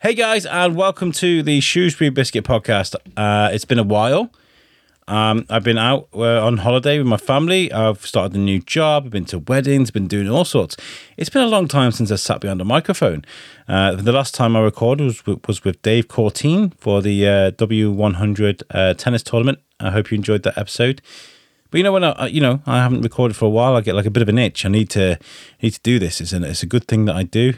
Hey guys, and welcome to the Shrewsbury Biscuit Podcast. Uh, it's been a while. Um, I've been out uh, on holiday with my family. I've started a new job. I've been to weddings. Been doing all sorts. It's been a long time since I sat behind a microphone. Uh, the last time I recorded was with, was with Dave Courtine for the uh, W100 uh, tennis tournament. I hope you enjoyed that episode. But you know when I, you know I haven't recorded for a while, I get like a bit of an itch. I need to need to do this. It's an, it's a good thing that I do.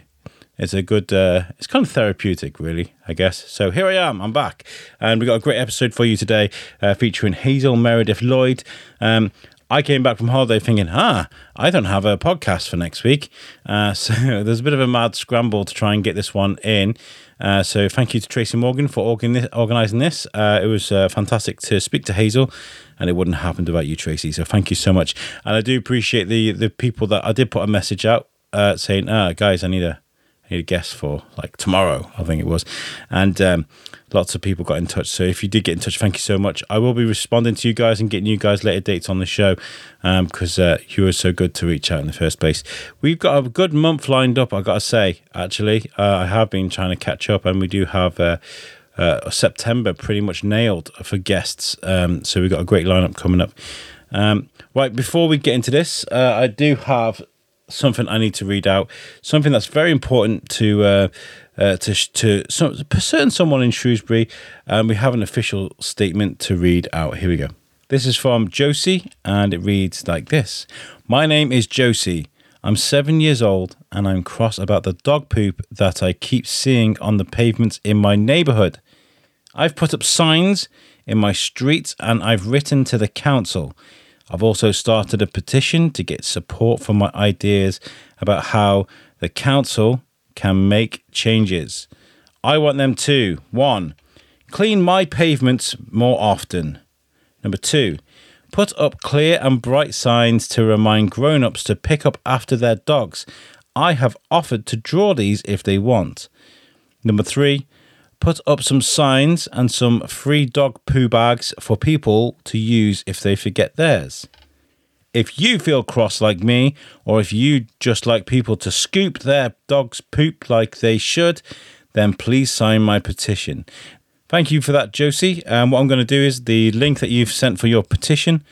It's a good, uh, it's kind of therapeutic, really, I guess. So here I am, I'm back. And we've got a great episode for you today uh, featuring Hazel Meredith Lloyd. Um, I came back from holiday thinking, ah, I don't have a podcast for next week. Uh, so there's a bit of a mad scramble to try and get this one in. Uh, so thank you to Tracy Morgan for organising this. Uh, it was uh, fantastic to speak to Hazel, and it wouldn't have happened without you, Tracy. So thank you so much. And I do appreciate the the people that I did put a message out uh, saying, ah, guys, I need a need a guest for like tomorrow, I think it was. And um, lots of people got in touch. So if you did get in touch, thank you so much. I will be responding to you guys and getting you guys later dates on the show because um, uh, you were so good to reach out in the first place. We've got a good month lined up, I got to say, actually. Uh, I have been trying to catch up and we do have. Uh, uh, September pretty much nailed for guests, um, so we've got a great lineup coming up. Um, right, before we get into this, uh, I do have something I need to read out, something that's very important to uh, uh, to to some, certain someone in Shrewsbury. And we have an official statement to read out. Here we go. This is from Josie, and it reads like this: My name is Josie. I'm seven years old, and I'm cross about the dog poop that I keep seeing on the pavements in my neighbourhood. I've put up signs in my streets, and I've written to the council. I've also started a petition to get support for my ideas about how the council can make changes. I want them to 1. Clean my pavements more often. Number 2. Put up clear and bright signs to remind grown ups to pick up after their dogs. I have offered to draw these if they want. Number 3 put up some signs and some free dog poo bags for people to use if they forget theirs. If you feel cross like me, or if you just like people to scoop their dog's poop like they should, then please sign my petition. Thank you for that, Josie. And um, what I'm going to do is the link that you've sent for your petition,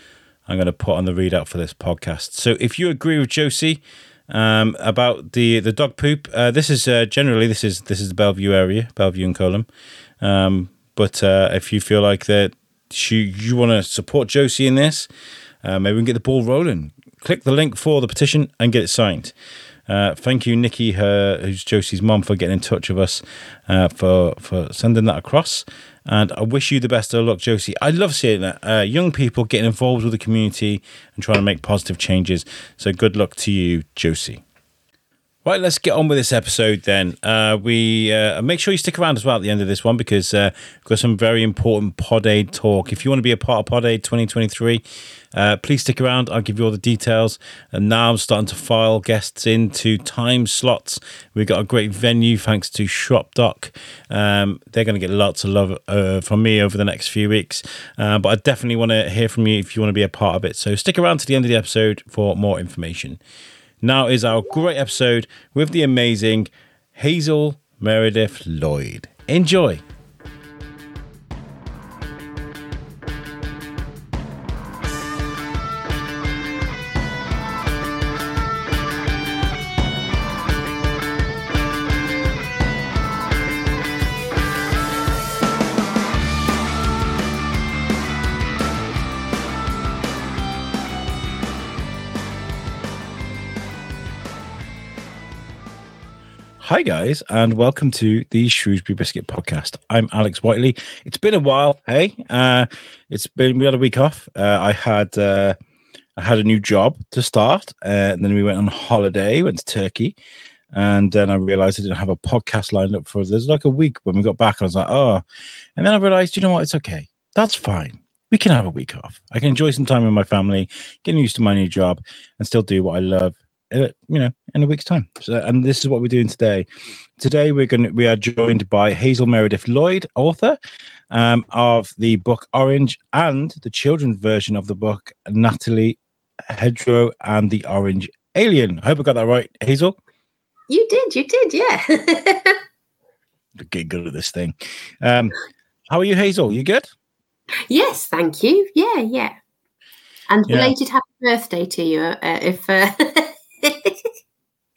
I'm going to put on the readout for this podcast. So if you agree with Josie, um, about the the dog poop. Uh, this is uh, generally this is this is the Belle Vue area, Belle Vue and Coleham. Um, but uh, if you feel like that you you want to support Josie in this, uh, maybe we can get the ball rolling. Click the link for the petition and get it signed. Uh, thank you, Nikki, her, who's Josie's mom, for getting in touch with us, uh, for for sending that across. And I wish you the best of luck, Josie. I love seeing that uh, young people getting involved with the community and trying to make positive changes. So good luck to you, Josie. Right, let's get on with this episode then. Uh, we uh, make sure you stick around as well at the end of this one because uh, we've got some very important Pod Aid talk. If you want to be a part of Pod Aid 2023, uh, please stick around. I'll give you all the details. And now I'm starting to file guests into time slots. We've got a great venue thanks to Shop Doc. Um, they're going to get lots of love uh, from me over the next few weeks. Uh, but I definitely want to hear from you if you want to be a part of it. So stick around to the end of the episode for more information. Now is our great episode with the amazing Hazel Meredith Lloyd. Enjoy. Hi, guys, and welcome to the Shrewsbury Biscuit Podcast. I'm Alex Whiteley. It's been a while. Hey, uh, it's been we had a week off. Uh, I had uh, I had a new job to start, uh, and then we went on holiday, went to Turkey, and then I realized I didn't have a podcast lined up for. There's like a week when we got back, I was like, oh, and then I realized, you know what? It's okay. That's fine. We can have a week off. I can enjoy some time with my family, getting used to my new job, and still do what I love uh, you know, in a week's time. So, and this is what we're doing today. Today we're going to, we are joined by Hazel Meredith Lloyd, author um, of the book Orange and the children's version of the book Natalie Hedgerow and the Orange Alien. I hope I got that right, Hazel. You did, you did, yeah. get good at this thing. Um, how are you, Hazel? You good? Yes, thank you. Yeah, yeah. And belated yeah. happy birthday to you, uh, if uh,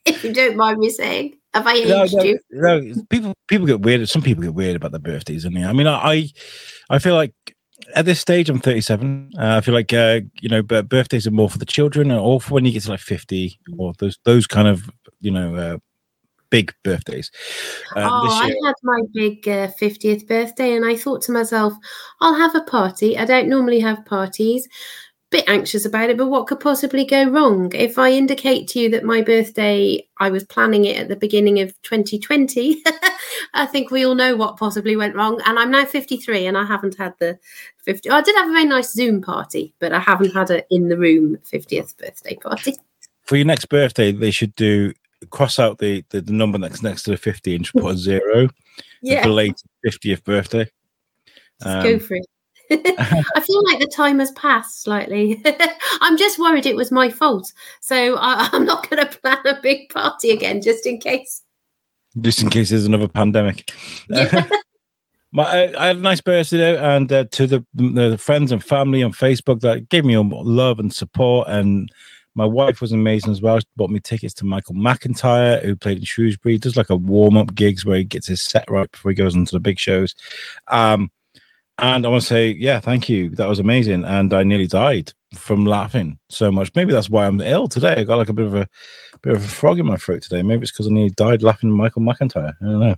if you don't mind me saying. Have I aged no, no, you? No, people people get weird. Some people get weird about their birthdays, and I mean, I I feel like at this stage, I'm 37. Uh, I feel like uh, you know, but birthdays are more for the children, or for when you get to like 50, or those those kind of you know uh, big birthdays. Uh, oh, I had my big uh, 50th birthday, and I thought to myself, I'll have a party. I don't normally have parties. Bit anxious about it, but what could possibly go wrong? If I indicate to you that my birthday, I was planning it at the beginning of 2020, I think we all know what possibly went wrong. And I'm now 53 and I haven't had the 50. I did have a very nice Zoom party, but I haven't had a in the room 50th birthday party. For your next birthday, they should do cross out the, the, the number that's next to the 50 and just put a zero. yeah. Belated 50th birthday. Um, go for it. I feel like the time has passed slightly. I'm just worried it was my fault. So I, am not going to plan a big party again just in case. Just in case there's another pandemic. Yeah. My, I, I, had a nice birthday and uh, to the, the friends and family on Facebook that gave me love and support and my wife was amazing as well. She bought me tickets to Michael McIntyre, who played in Shrewsbury. Does like a warm up gigs where he gets his set right before he goes into the big shows. Um, and I want to say, yeah, thank you. That was amazing. And I nearly died from laughing so much. Maybe that's why I'm ill today. I got like a bit of a bit of a frog in my throat today. Maybe it's because I nearly died laughing Michael McIntyre. I don't know.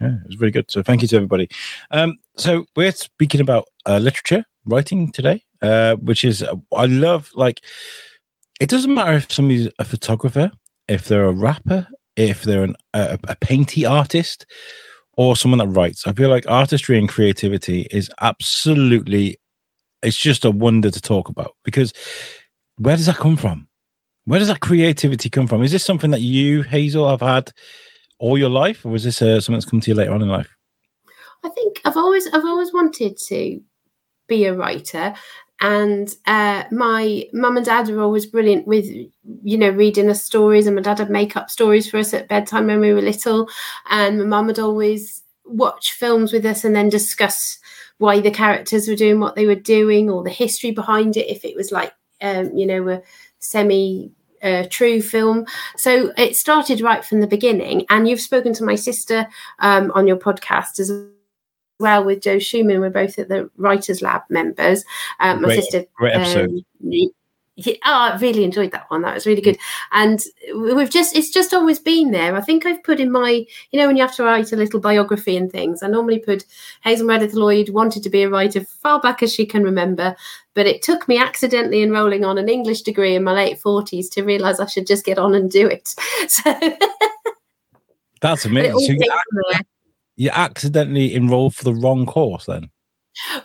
Yeah, it was really good. So thank you to everybody. Um, so we're speaking about uh, literature, writing today, uh, which is I love like it doesn't matter if somebody's a photographer, if they're a rapper, if they're an, a, a painty artist, or someone that writes. I feel like artistry and creativity is absolutely, it's just a wonder to talk about because where does that come from? Where does that creativity come from? Is this something that you, Hazel, have had all your life, or was this uh, something that's come to you later on in life? I think I've always I've always wanted to be a writer and uh, my mum and dad were always brilliant with you know reading us stories and my dad would make up stories for us at bedtime when we were little and my mum would always watch films with us and then discuss why the characters were doing what they were doing or the history behind it if it was like um, you know a semi uh, true film. So it started right from the beginning. And you've spoken to my sister um, on your podcast as well with Joe Schumann. We're both at the Writers Lab members. Um, my great, sister, great episode. Um, yeah, oh, I really enjoyed that one. That was really good. And we've just, it's just always been there. I think I've put in my, you know, when you have to write a little biography and things, I normally put Hazel Meredith Lloyd wanted to be a writer far back as she can remember. But it took me accidentally enrolling on an English degree in my late 40s to realize I should just get on and do it. So that's amazing you accidentally enrolled for the wrong course then?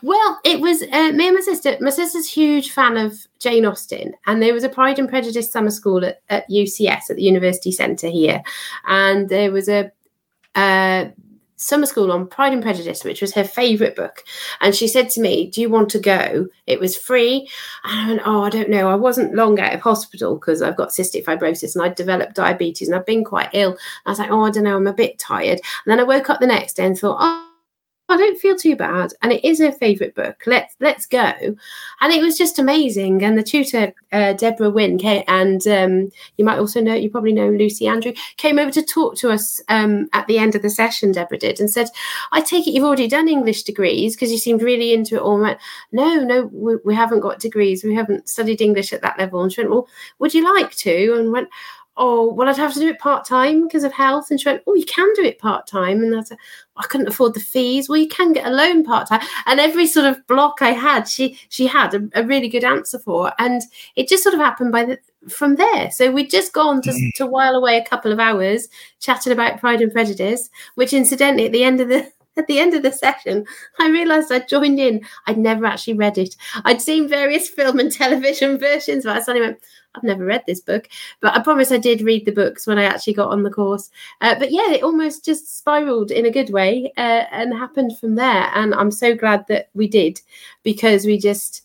Well, it was uh, me and my sister. My sister's huge fan of Jane Austen, and there was a Pride and Prejudice summer school at, at UCS at the University Centre here, and there was a uh, summer school on Pride and Prejudice, which was her favourite book. And she said to me, Do you want to go? It was free. And I went, Oh, I don't know. I wasn't long out of hospital because I've got cystic fibrosis and I developed diabetes and I've been quite ill. I was like, Oh, I don't know. I'm a bit tired. And then I woke up the next day and thought, Oh, I don't feel too bad, and it is her favourite book. Let's let's go, and it was just amazing. And the tutor uh, Deborah Wynn came, and um, you might also know you probably know Lucy Andrew came over to talk to us um, at the end of the session. Deborah did and said, "I take it you've already done English degrees because you seemed really into it." All went, "No, no, we, we haven't got degrees. We haven't studied English at that level." And she went, "Well, would you like to?" And went oh, well, I'd have to do it part time because of health. And she went, oh, you can do it part time. And I said, I couldn't afford the fees. Well, you can get a loan part time. And every sort of block I had, she she had a, a, really good answer for. And it just sort of happened by the from there. So we'd just gone to, mm. to while away a couple of hours chatting about Pride and Prejudice, which incidentally at the end of the at the end of the session, I realised I'd joined in. I'd never actually read it. I'd seen various film and television versions, but I suddenly went, I've never read this book, but I promise I did read the books when I actually got on the course. Uh, but yeah, it almost just spiraled in a good way uh, and happened from there. And I'm so glad that we did because we just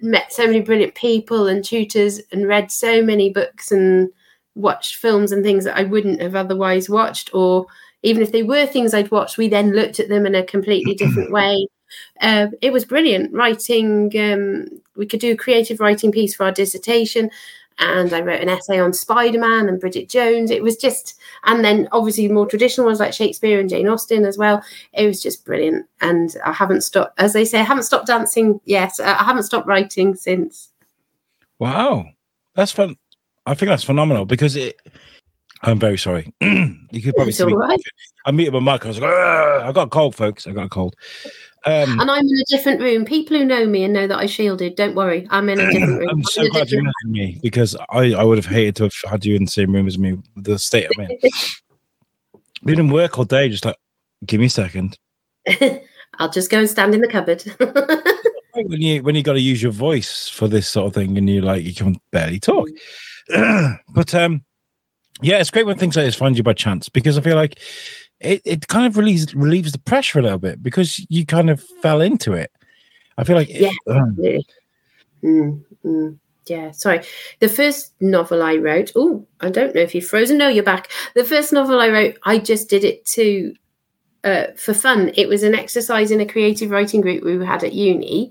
met so many brilliant people and tutors and read so many books and watched films and things that I wouldn't have otherwise watched or even if they were things I'd watched, we then looked at them in a completely different way. Uh, it was brilliant writing. Um, we could do a creative writing piece for our dissertation, and I wrote an essay on Spider Man and Bridget Jones. It was just, and then obviously more traditional ones like Shakespeare and Jane Austen as well. It was just brilliant, and I haven't stopped, as they say, I haven't stopped dancing yet. I haven't stopped writing since. Wow, that's fun. I think that's phenomenal because it. I'm very sorry. you could probably see right. I meet my mic. I was like! I got a cold, folks. I got a cold. Um, And I'm in a different room. People who know me and know that I shielded, don't worry, I'm in a different room. I'm so a glad you're different- not me because I, I would have hated to have had you in the same room as me the state I'm in. Been in work all day, just like, give me a second. I'll just go and stand in the cupboard. When you when you got to use your voice for this sort of thing, and you like you can barely talk. but um, yeah, it's great when things like this find you by chance because I feel like it, it kind of relieves relieves the pressure a little bit because you kind of fell into it. I feel like it- Yeah. um, Yeah. Mm, mm. Yeah, sorry. The first novel I wrote, oh, I don't know if you've frozen. No, you're back. The first novel I wrote, I just did it to uh, for fun. It was an exercise in a creative writing group we had at uni,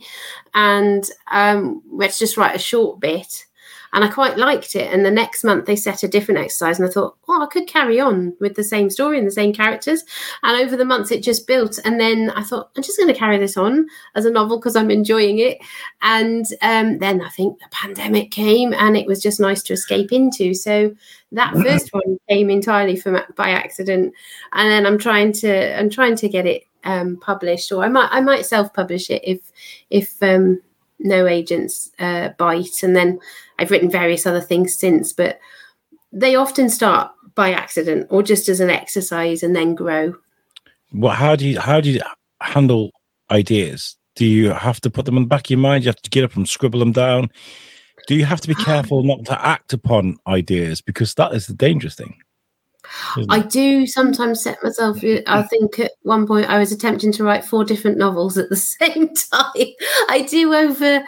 and um, let's just write a short bit. And I quite liked it. And the next month they set a different exercise, and I thought, oh, I could carry on with the same story and the same characters. And over the months, it just built. And then I thought, I'm just going to carry this on as a novel because I'm enjoying it. And um, then I think the pandemic came, and it was just nice to escape into. So that first one came entirely from by accident, and then I'm trying to I'm trying to get it um, published, or I might I might self publish it if if um, no agents uh, bite. And then I've written various other things since, but they often start by accident or just as an exercise and then grow. what how do you how do you handle ideas? Do you have to put them in the back of your mind? You have to get up and scribble them down. Do you have to be careful not to act upon ideas because that is the dangerous thing? I do sometimes set myself. I think at one point I was attempting to write four different novels at the same time. I do over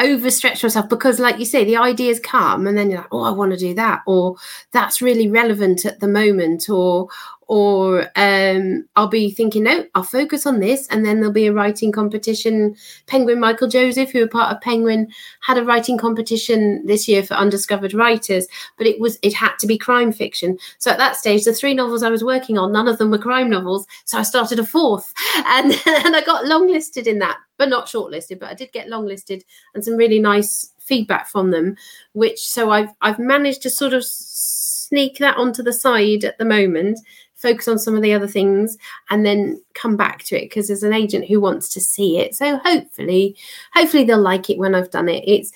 overstretch myself because, like you say, the ideas come and then you're like, oh, I want to do that, or that's really relevant at the moment, or or um, I'll be thinking, no, I'll focus on this, and then there'll be a writing competition. Penguin Michael Joseph, who are part of Penguin, had a writing competition this year for undiscovered writers, but it was it had to be crime fiction. So at that stage, the three novels I was working on, none of them were crime novels. So I started a fourth, and and I got longlisted in that, but not shortlisted. But I did get longlisted, and some really nice feedback from them. Which so I've I've managed to sort of sneak that onto the side at the moment. Focus on some of the other things and then come back to it because there's an agent who wants to see it. So hopefully, hopefully they'll like it when I've done it. It's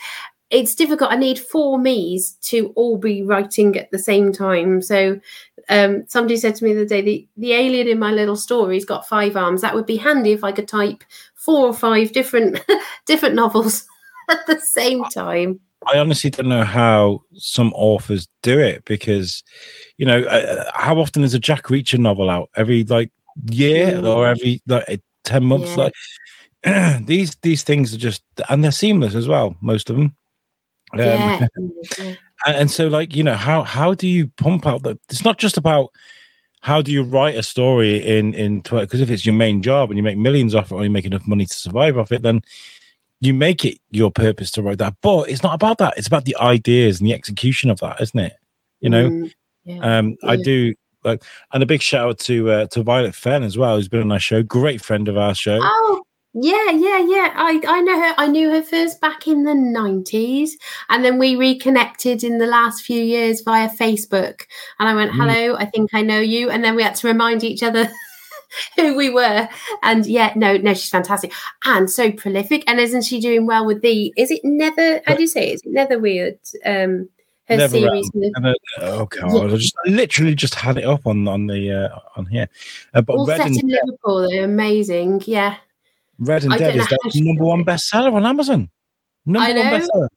it's difficult. I need four me's to all be writing at the same time. So um, somebody said to me the other day, the, the alien in my little story's got five arms. That would be handy if I could type four or five different different novels at the same time. I honestly don't know how some authors do it because, you know, uh, how often is a Jack Reacher novel out? Every like year Mm. or every like ten months? Yeah. Like these these things are just and they're seamless as well. Most of them. Um, yeah. and, and so like you know how how do you pump out that? it's not just about how do you write a story in in because if it's your main job and you make millions off it or you make enough money to survive off it then you make it your purpose to write that but it's not about that it's about the ideas and the execution of that isn't it you know Mm, yeah. um i Yeah. do like and a big shout out to uh, to violet fenn as well who's been on our show great friend of our show Oh, yeah, yeah, yeah. I, I know her. I knew her first back in the 90s. And then we reconnected in the last few years via Facebook. And I went, Mm. hello, I think I know you. And then we had to remind each other who we were. And yeah, no, no, she's fantastic. And so prolific. And isn't she doing well with the, is it never? how do you say it? Is it never Weird? Um, her Never series. with- oh god, I just I literally just had it up on on the uh, on here. Uh, but all Red set and in Liverpool. They're amazing. Yeah. Red and Dead is she number one bestseller on Amazon. Number I one know. bestseller.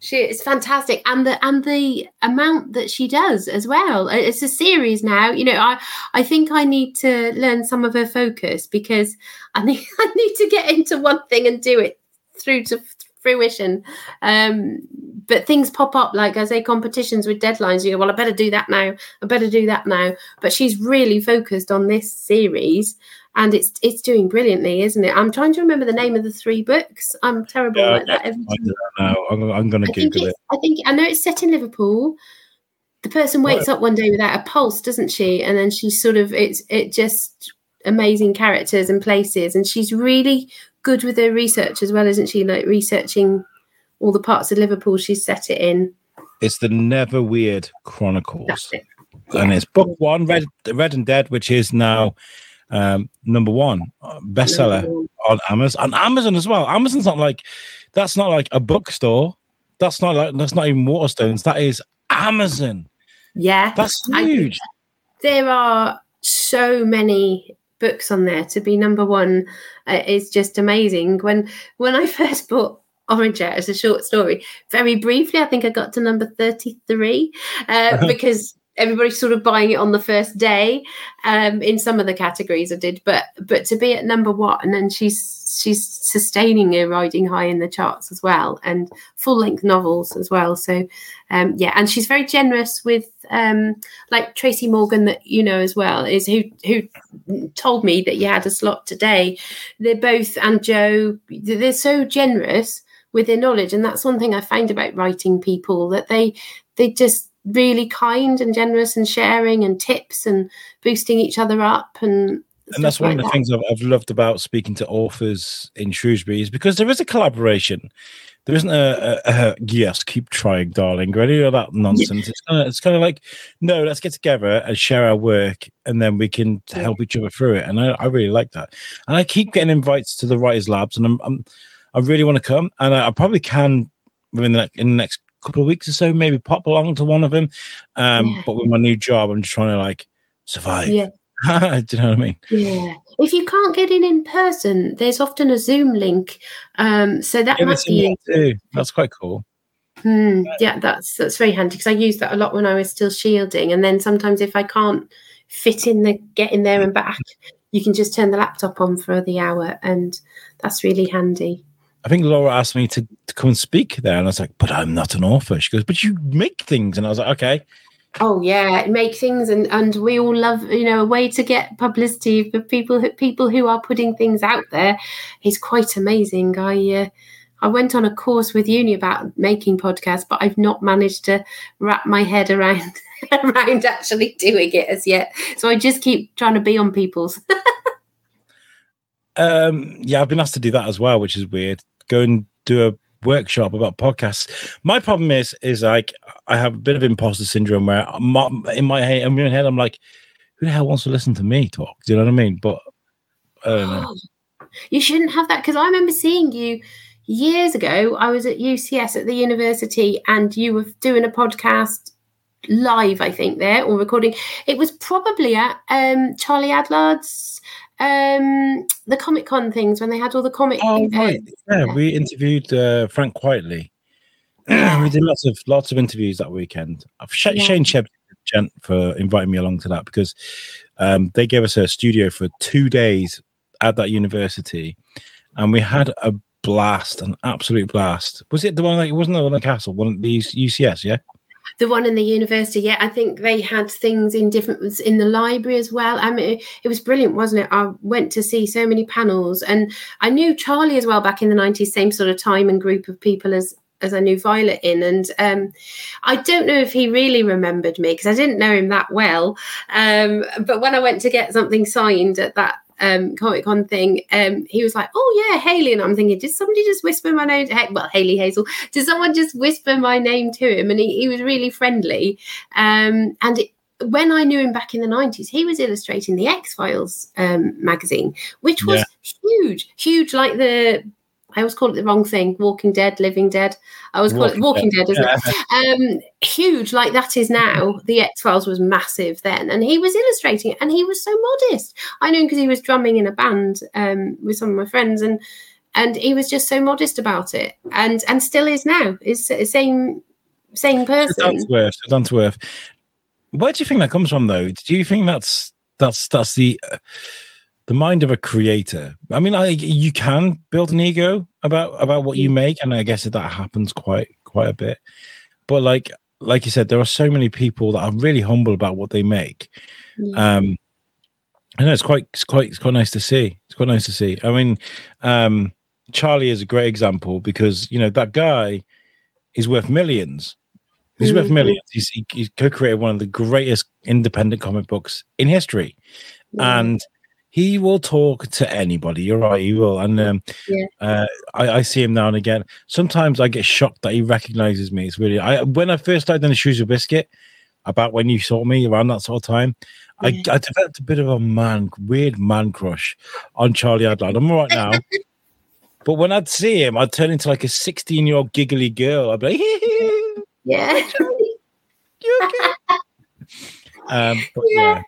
She is fantastic, and the and the amount that she does as well. Uh, It's a series now. You know, I I think I need to learn some of her focus because I need I need to get into one thing and do it through to fruition. Um, but things pop up like I say competitions with deadlines. You go, well, I better do that now. I better do that now. But she's really focused on this series, and it's it's doing brilliantly, isn't it? I'm trying to remember the name of the three books. I'm terrible Yeah, like that. I don't know. I'm, I'm going to Google it. I think I know it's set in Liverpool. The person wakes up one day without a pulse, doesn't she? And then she's sort of it's it just amazing characters and places, and she's really good with her research as well, isn't she? Like researching all the parts of Liverpool she's set it in. It's the Never Weird Chronicles. it. and it's book one, Red, Red and Dead, which is now um, number one bestseller on Amazon. On Amazon as well. Amazon's not like that's not like a bookstore. That's not like that's not even Waterstones. That is Amazon. Yeah, That's I- huge. there are so many books on there to be number one uh, is just amazing when when i first bought orange Out as a short story very briefly i think i got to number 33 uh, because everybody's sort of buying it on the first day um, in some of the categories i did but but to be at number one and she's she's sustaining her riding high in the charts as well and full length novels as well so um, yeah and she's very generous with um, like Tracy Morgan that you know as well is who who told me that you had a slot today. They're both and Joe. They're so generous with their knowledge, and that's one thing I find about writing people that they they just really kind and generous and sharing and tips and boosting each other up and. And that's one like of the that. things I've, I've loved about speaking to authors in Shrewsbury is because there is a collaboration. There isn't a, a, a yes, keep trying, darling, or any of that nonsense. It's kind of it's kind of like no, let's get together and share our work, and then we can Yeah. help each other through it. And I, I really like that. And I keep getting invites to the Writers Labs, and I'm, I'm I really want to come, and I, I probably can within the, in the next couple of weeks or so, maybe pop along to one of them. Um, Yeah. But with my new job, I'm just trying to like survive. Yeah. Do you know what I mean? Yeah. If you can't get in in person, there's often a Zoom link. Um, so that Yeah, might be too. That's quite cool. Hmm, yeah, that's that's very handy because I used that a lot when I was still shielding, and then sometimes if I can't fit in the get in there and back, you can just turn the laptop on for the hour, and that's really handy. I think Laura asked me to, to come and speak there, and I was like, "But I'm not an author." She goes, "But you make things," and I was like, "Okay." Oh yeah, make things, and and we all love you know a way to get publicity for people who, people who are putting things out there is quite amazing. I. Uh, I went on a course with uni about making podcasts, but I've not managed to wrap my head around around actually doing it as yet. So I just keep trying to be on people's. Um, yeah, I've been asked to do that as well, which is weird. Go and do a workshop about podcasts. My problem is, is like I have a bit of imposter syndrome where in my head, in my head, I'm like, "Who the hell wants to listen to me talk?" Do you know what I mean? But I don't know. You shouldn't have that because I remember seeing you years ago. I was at UCS at the university, and you were doing a podcast live, I think, there or recording. It was probably at um, Charlie Adlard's um, the Comic Con things when they had all the comic. Oh right, yeah. We interviewed uh, Frank Quitely. we did lots of lots of interviews that weekend. I've Sh- Yeah. Shane for inviting me along to that because um, they gave us a studio for two days at that university, and we had a blast, an absolute blast. Was it the one like wasn't the one at the castle? One at the UCS, yeah. The one in the university. Yeah i think they had things in different in the library as well. I mean it, it was brilliant wasn't it? I went to see so many panels and i knew charlie as well back in the 90s same sort of time and group of people as as I knew Violet in, and um, I don't know if he really remembered me because I didn't know him that well. Um, but when I went to get something signed at that um, Comic Con thing, um, he was like, "Oh yeah, Haley," and I'm thinking, did somebody just whisper my name? Hey, well, Haley Hazel. Did someone just whisper my name to him? And he, he was really friendly. Um, and it, when I knew him back in the 90s, he was illustrating the X Files um, magazine, which was huge, huge, like the. I always call it the wrong thing. Walking Dead, Living Dead. I always call it Walking Walking Dead, isn't it? Um, huge, like that is now. The X Files was massive then, and he was illustrating it, and he was so modest. I knew him because he was drumming in a band um, with some of my friends, and and he was just so modest about it, and and still is now. Is the same same person. so down. Where do you think that comes from, though? Do you think that's that's that's the uh, the mind of a creator. I mean, I, you can build an ego about about what you make, and I guess that happens quite quite a bit. But like like you said, there are so many people that are really humble about what they make. Yeah. Um, I know it's quite it's quite it's quite nice to see. It's quite nice to see. I mean, um, Charlie is a great example because you know that guy is worth millions. He's mm-hmm. worth millions. He's, he, he's co-created one of the greatest independent comic books in history, yeah. and he will talk to anybody. You're right, he will. And um, yeah. uh, I, I, see him now and again. Sometimes I get shocked that he recognizes me. It's really I when I first started in the Shrewsbury Biscuit, about when you saw me around that sort of time, yeah. I, I, developed a bit of a man, weird man crush on Charlie Adlard. I'm all right now. but when I'd see him, I'd turn into like a 16 year old giggly girl. I'd be like, yeah. you okay? um, but, yeah. yeah.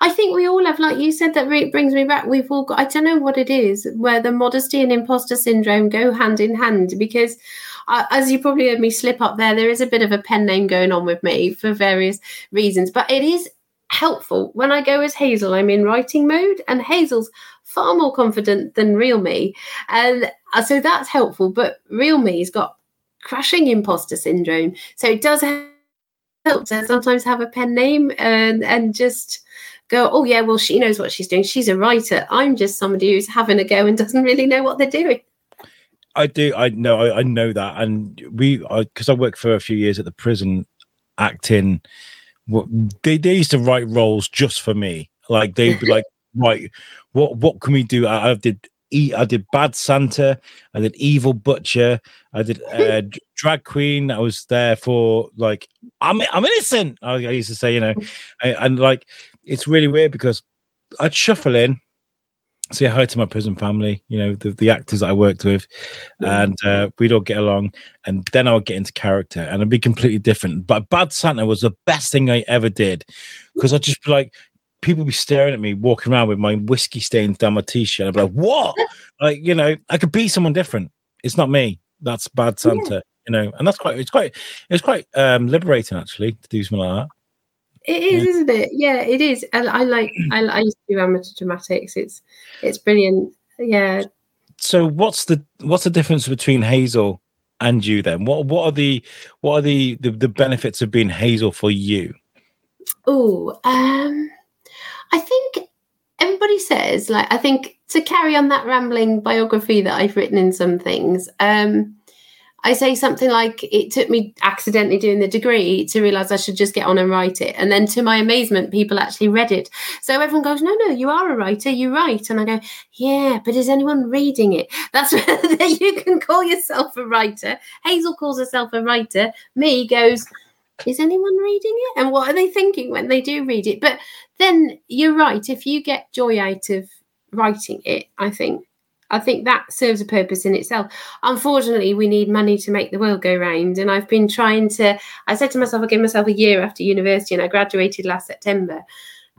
I think we all have, like you said, that brings me back. We've all got, I don't know what it is, where the modesty and imposter syndrome go hand in hand because, uh, as you probably heard me slip up there, there is a bit of a pen name going on with me for various reasons, but it is helpful. When I go as Hazel, I'm in writing mode, and Hazel's far more confident than real me. And uh, so that's helpful, but real me's got crashing imposter syndrome. So it does help to sometimes have a pen name and, and just go, oh, yeah, well, she knows what she's doing. She's a writer. I'm just somebody who's having a go and doesn't really know what they're doing. I do. I know. I, I know that. And we, because I, I worked for a few years at the prison acting, they, they used to write roles just for me. Like they'd be like, right, what what can we do? I, I did I did Bad Santa. I did Evil Butcher. I did uh, Drag Queen. I was there for like I'm I'm innocent. I, I used to say, you know, and, and like it's really weird because I'd shuffle in, say hi to my prison family, you know, the, the actors that I worked with, and uh, we'd all get along. And then I would get into character and it'd be completely different. But Bad Santa was the best thing I ever did because I'd just be like, people be staring at me walking around with my whiskey stains down my t-shirt. I'd be like, what? like, you know, I could be someone different. It's not me. That's Bad Santa. Yeah. You know, and that's quite it's quite it's quite um liberating actually to do something like that. It is, yeah. isn't it? Yeah, it is. And I like I, I used to do amateur dramatics. It's it's brilliant. Yeah. So what's the what's the difference between Hazel and you then? What what are the what are the the, the benefits of being Hazel for you? Oh, um I think everybody says like I think to carry on that rambling biography that I've written in some things, um I say something like, it took me accidentally doing the degree to realize I should just get on and write it. And then to my amazement, people actually read it. So everyone goes, no, no, you are a writer, you write. And I go, yeah, but is anyone reading it? That's whether you can call yourself a writer. Hazel calls herself a writer. Me goes, is anyone reading it? And what are they thinking when they do read it? But then you're right. If you get joy out of writing it, I think I think that serves a purpose in itself. Unfortunately, we need money to make the world go round. And I've been trying to, I said to myself, I gave myself a year after university, and I graduated last September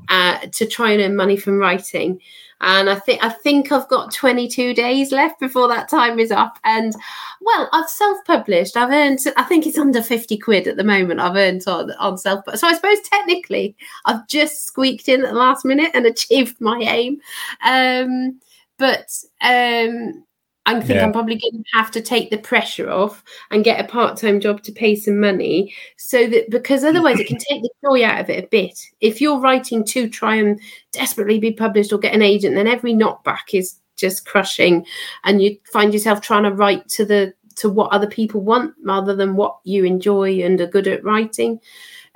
uh, to try and earn money from writing. And I think I think I've got 22 days left before that time is up. And well, I've self-published. I've earned I think it's under 50 quid at the moment. I've earned on, on self. So I suppose technically I've just squeaked in at the last minute and achieved my aim. Um, but um, I think yeah. I'm probably going to have to take the pressure off and get a part time job to pay some money so that because otherwise it can take the joy out of it a bit. If you're writing to try and desperately be published or get an agent, then every knockback is just crushing and you find yourself trying to write to the to what other people want rather than what you enjoy and are good at writing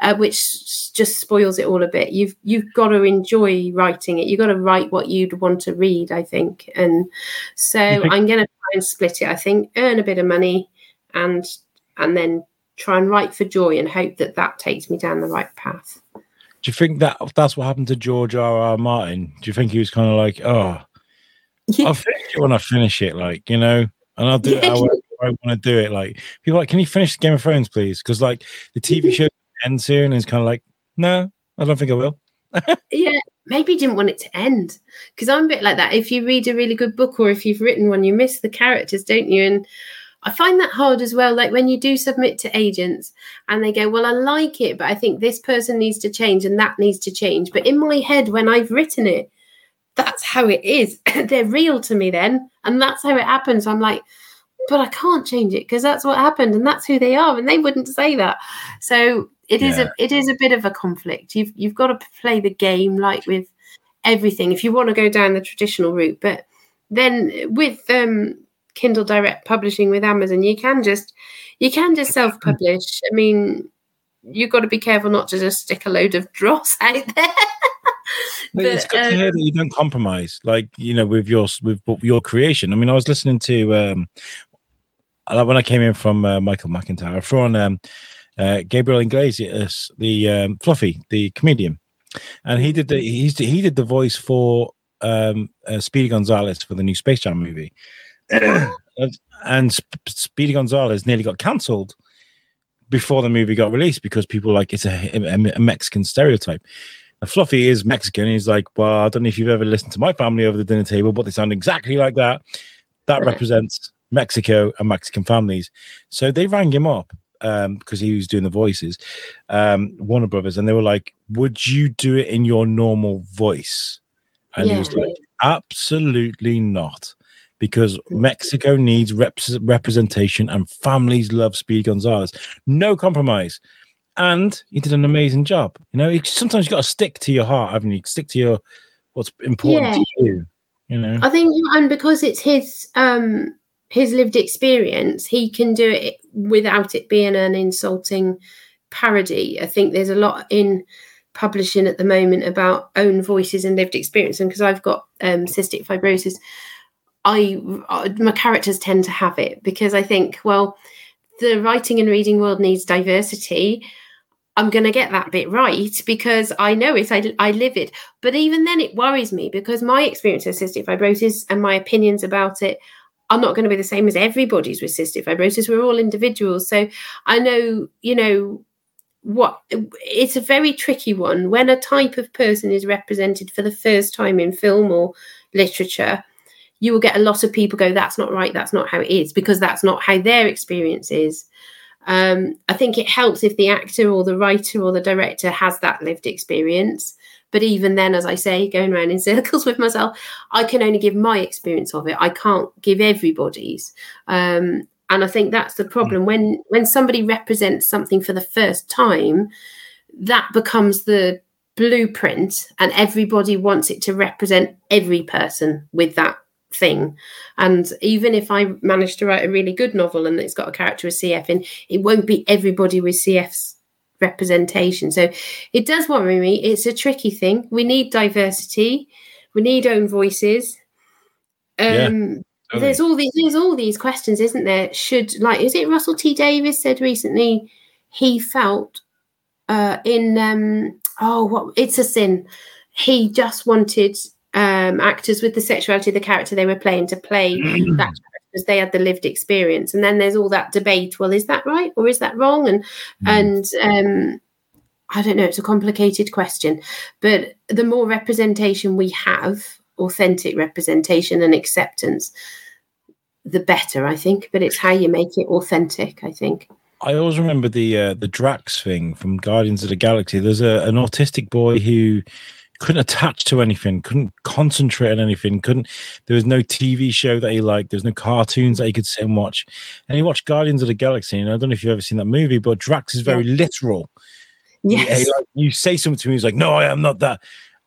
uh, which just spoils it all a bit. You've you've got to enjoy writing it. You've got to write what you'd want to read, I think. And so I'm going to try and split it. I think earn a bit of money and and then try and write for joy and hope that that takes me down the right path. Do you think that that's what happened to George R. R. Martin? Do you think he was kind of like, oh, yeah. I'll finish it when I finish it, like you know, and I'll do it how I want to do it. Like people like, can you finish Game of Thrones, please? Because like the TV show end soon? It's kind of like, no, I don't think I will. yeah, maybe he didn't want it to end because I'm a bit like that. If you read a really good book or if you've written one, you miss the characters, don't you? And I find that hard as well. Like when you do submit to agents and they go, Well, I like it, but I think this person needs to change and that needs to change. But in my head, when I've written it, that's how it is. They're real to me then. And that's how it happens. I'm like, but I can't change it because that's what happened and that's who they are. And they wouldn't say that. So it is Yeah. a it is a bit of a conflict. You've you've got to play the game like with everything if you want to go down the traditional route. But then with um Kindle Direct publishing with Amazon, you can just you can just self-publish. I mean, you've got to be careful not to just stick a load of dross out there. But it's good to um, hear that you don't compromise, like you know, with your with your creation. I mean, I was listening to um, when I came in from uh, Michael McIntyre, I threw on um, uh, Gabriel Iglesias, the um, Fluffy, the comedian, and he did the he's he did the voice for um, uh, Speedy Gonzales for the new Space Jam movie, and, and Sp- Speedy Gonzales nearly got cancelled before the movie got released because people like it's a, a, a Mexican stereotype. And Fluffy is Mexican. He's like, well, I don't know if you've ever listened to my family over the dinner table, but they sound exactly like that. That represents Mexico and Mexican families. So they rang him up um, because he was doing the voices, um, Warner Brothers, and they were like, would you do it in your normal voice? And he was like, absolutely not. Because Mexico needs reps representation and families love Speedy Gonzales. No compromise and he did an amazing job. You know, sometimes you've got to stick to your heart, haven't you? Stick to your what's important to you. You know, I think, and because it's his um his lived experience, he can do it without it being an insulting parody. I think there's a lot in publishing at the moment about own voices and lived experience, and because I've got um, cystic fibrosis, I uh, my characters tend to have it because I think, well, the writing and reading world needs diversity. I'm going to get that bit right because I know it, I, I live it. But even then, it worries me because my experience of cystic fibrosis and my opinions about it are not going to be the same as everybody's with cystic fibrosis. We're all individuals. So I know, you know, what it's a very tricky one when a type of person is represented for the first time in film or literature. You will get a lot of people go, that's not right, that's not how it is, because that's not how their experience is. Um, I think it helps if the actor or the writer or the director has that lived experience. But even then, as I say, going around in circles with myself, I can only give my experience of it. I can't give everybody's. Um, and I think that's the problem when when somebody represents something for the first time, that becomes the blueprint, and everybody wants it to represent every person with that thing. And even if I manage to write a really good novel and it's got a character with CF in, it won't be everybody with CF's representation. So it does worry me. It's a tricky thing. We need diversity. We need own voices. Yeah, Um, There's all these there's all these questions, isn't there? Should like is it Russell T Davies said recently he felt uh in um oh what it's a sin. He just wanted um actors with the sexuality of the character they were playing to play that because they had the lived experience. And then there's all that debate. Well, is that right or is that wrong? And and um, I don't know. It's a complicated question, but the more representation we have, authentic representation and acceptance, the better. I think. But it's how you make it authentic. I think. I always remember the uh, the Drax thing from Guardians of the Galaxy. There's a, an autistic boy who couldn't attach to anything, couldn't concentrate on anything, couldn't. There was no TV show that he liked. There's no cartoons that he could sit and watch. And he watched Guardians of the Galaxy. And I don't know if you've ever seen that movie, but Drax is very literal. Yeah, Yes. he, like, you say something to me, he's like, "No, I am not that."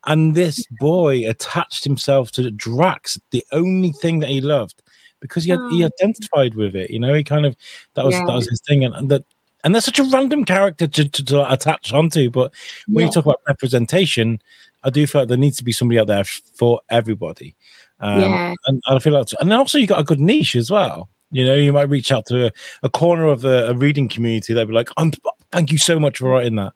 And this boy attached himself to Drax, the only thing that he loved, because he had, he Oh. identified with it. You know, he kind of that was Yeah. that was his thing, and, and that and that's such a random character to, to, to attach onto. But when Yeah. you talk about representation, I do feel like there needs to be somebody out there for everybody. Um, yeah. and I feel like, and also you got a good niche as well. You know, you might reach out to a, a corner of the a reading community. They'd be like, "I'm thank you so much for writing that."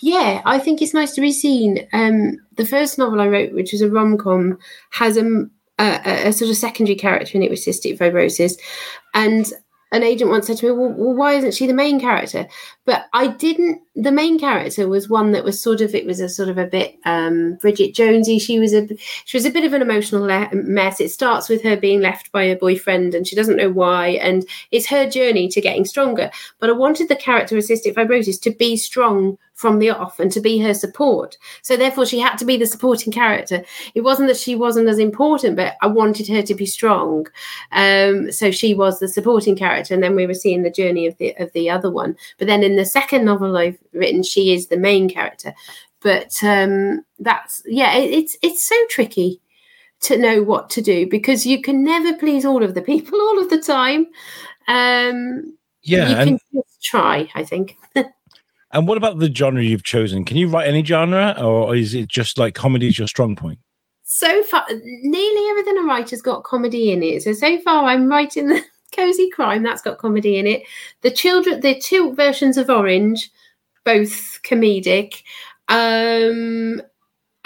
Yeah, I think it's nice to be seen. Um, the first novel I wrote, which was a rom com, has a, a, a sort of secondary character in it with cystic fibrosis, and an agent once said to me, well, well, why isn't she the main character?" But I didn't the main character was one that was sort of it was a sort of a bit um, Bridget Jonesy. She was a she was a bit of an emotional le- mess. It starts with her being left by her boyfriend and she doesn't know why, and it's her journey to getting stronger. But I wanted the character with cystic fibrosis to be strong from the off and to be her support. So therefore, she had to be the supporting character. It wasn't that she wasn't as important, but I wanted her to be strong. Um, so she was the supporting character, and then we were seeing the journey of the of the other one. But then in the second novel I've written, she is the main character. But um, that's yeah, it, it's it's so tricky to know what to do because you can never please all of the people all of the time. Um, yeah, you can just try. I think. And what about the genre you've chosen? Can you write any genre, or is it just like comedy is your strong point? so far nearly everything i write has got comedy in it so so far i'm writing the cozy crime that's got comedy in it. The children the two versions of orange both comedic um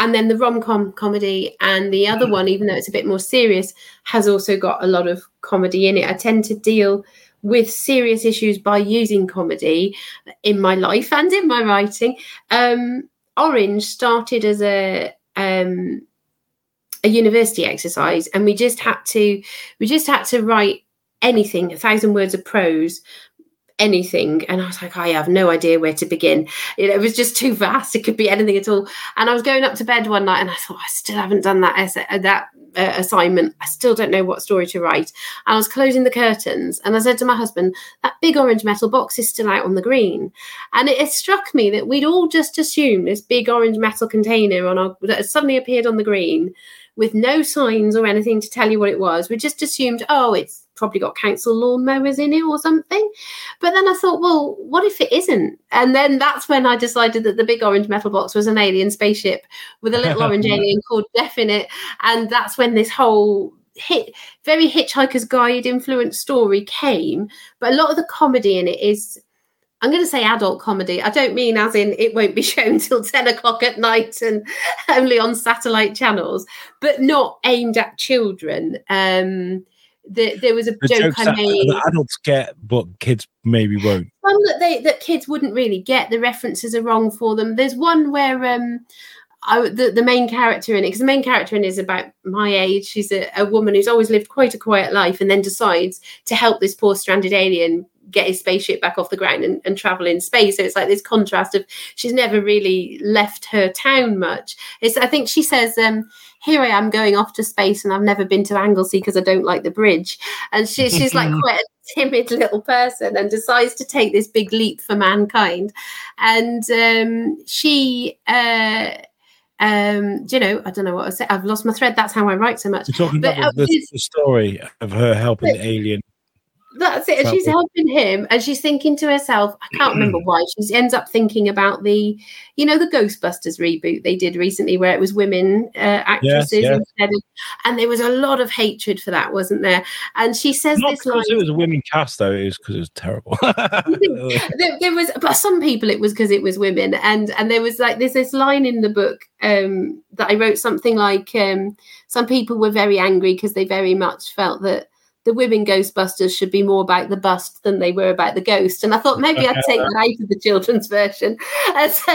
and then the rom-com comedy and the other one even though it's a bit more serious has also got a lot of comedy in it. I tend to deal with serious issues by using comedy in my life and in my writing. Um orange started as a um a university exercise and we just had to we just had to write anything a thousand words of prose anything. And i was like i have no idea where to begin. It was just too vast. It could be anything at all. And i was going up to bed one night and i thought i still haven't done that essay, uh, that uh, assignment. I still don't know what story to write. And i was closing the curtains and i said to my husband that big orange metal box is still out on the green. And it, it struck me that we'd all just assumed this big orange metal container on our that suddenly appeared on the green with no signs or anything to tell you what it was. We just assumed, oh, it's probably got council lawnmowers in it or something. But then I thought, well, what if it isn't? And then that's when I decided that the big orange metal box was an alien spaceship with a little orange alien called Death in it. And that's when this whole hit very hitchhiker's guide influenced story came but a lot of the comedy in it is I'm going to say adult comedy. I don't mean as in it won't be shown till 10 o'clock at night and only on satellite channels, but not aimed at children. Um, the, there was a The joke I made. that adults get, but kids maybe won't. Some that they that kids wouldn't really get. The references are wrong for them. There's one where um, I, the, the main character in it, because the main character in it is about my age. She's a, a woman who's always lived quite a quiet life and then decides to help this poor stranded alien get his spaceship back off the ground and, and travel in space. So it's like this contrast of she's never really left her town much. It's I think she says, um, here I am going off to space and I've never been to Anglesey because I don't like the bridge. And she, she's like quite a timid little person and decides to take this big leap for mankind. And um, she uh, um do you know i don't know what i said. i've lost my thread that's how i write so much You're talking But, about the, the, the story of her helping the alien. That's it. And she's helping him, and she's thinking to herself, I can't remember why. She ends up thinking about the, you know, the Ghostbusters reboot they did recently, where it was women uh, actresses yes. instead of, and there was a lot of hatred for that, wasn't there? And she says Not this line. because it was a women cast, though. It was because it was terrible. there, there was but some people it was because it was women and and there was like there's this line in the book um that i wrote something like um some people were very angry because they very much felt that the women ghostbusters should be more about the bust than they were about the ghost and i thought maybe i'd take that out of the children's version and, so,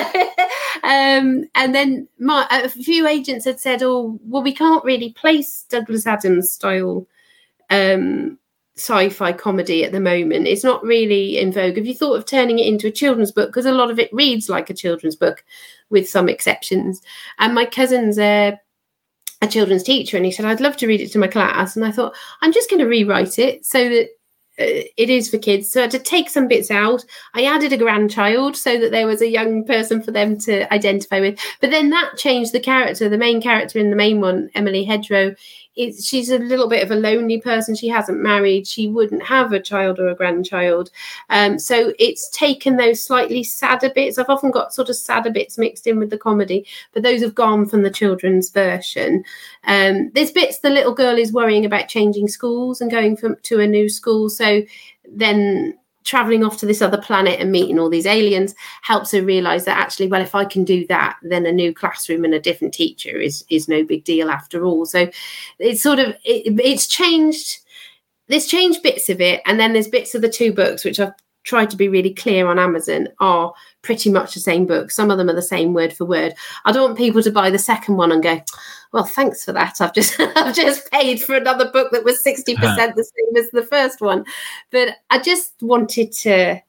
um, and then my a few agents had said oh well we can't really place douglas adams style um sci-fi comedy at the moment. It's not really in vogue. Have you thought of turning it into a children's book? Because a lot of it reads like a children's book, with some exceptions. And my cousin's a, a children's teacher, and he said I'd love to read it to my class. And I thought I'm just going to rewrite it so that. Uh, it is for kids, so I had to take some bits out. I added a grandchild so that there was a young person for them to identify with. But then that changed the character. The main character in the main one, Emily Hedgerow, is she's a little bit of a lonely person. She hasn't married. She wouldn't have a child or a grandchild. Um, so it's taken those slightly sadder bits. I've often got sort of sadder bits mixed in with the comedy, but those have gone from the children's version. Um, there's bits the little girl is worrying about changing schools and going from to a new school. So then traveling off to this other planet and meeting all these aliens helps her realize that actually well if i can do that then a new classroom and a different teacher is is no big deal after all. So it's sort of it, it's changed there's changed bits of it. And then there's bits of the two books which i've tried to be really clear on Amazon are pretty much the same book. Some of them are the same word for word. I don't want people to buy the second one and go, well, thanks for that. I've just I've just paid for another book that was 60% the same as the first one. But I just wanted to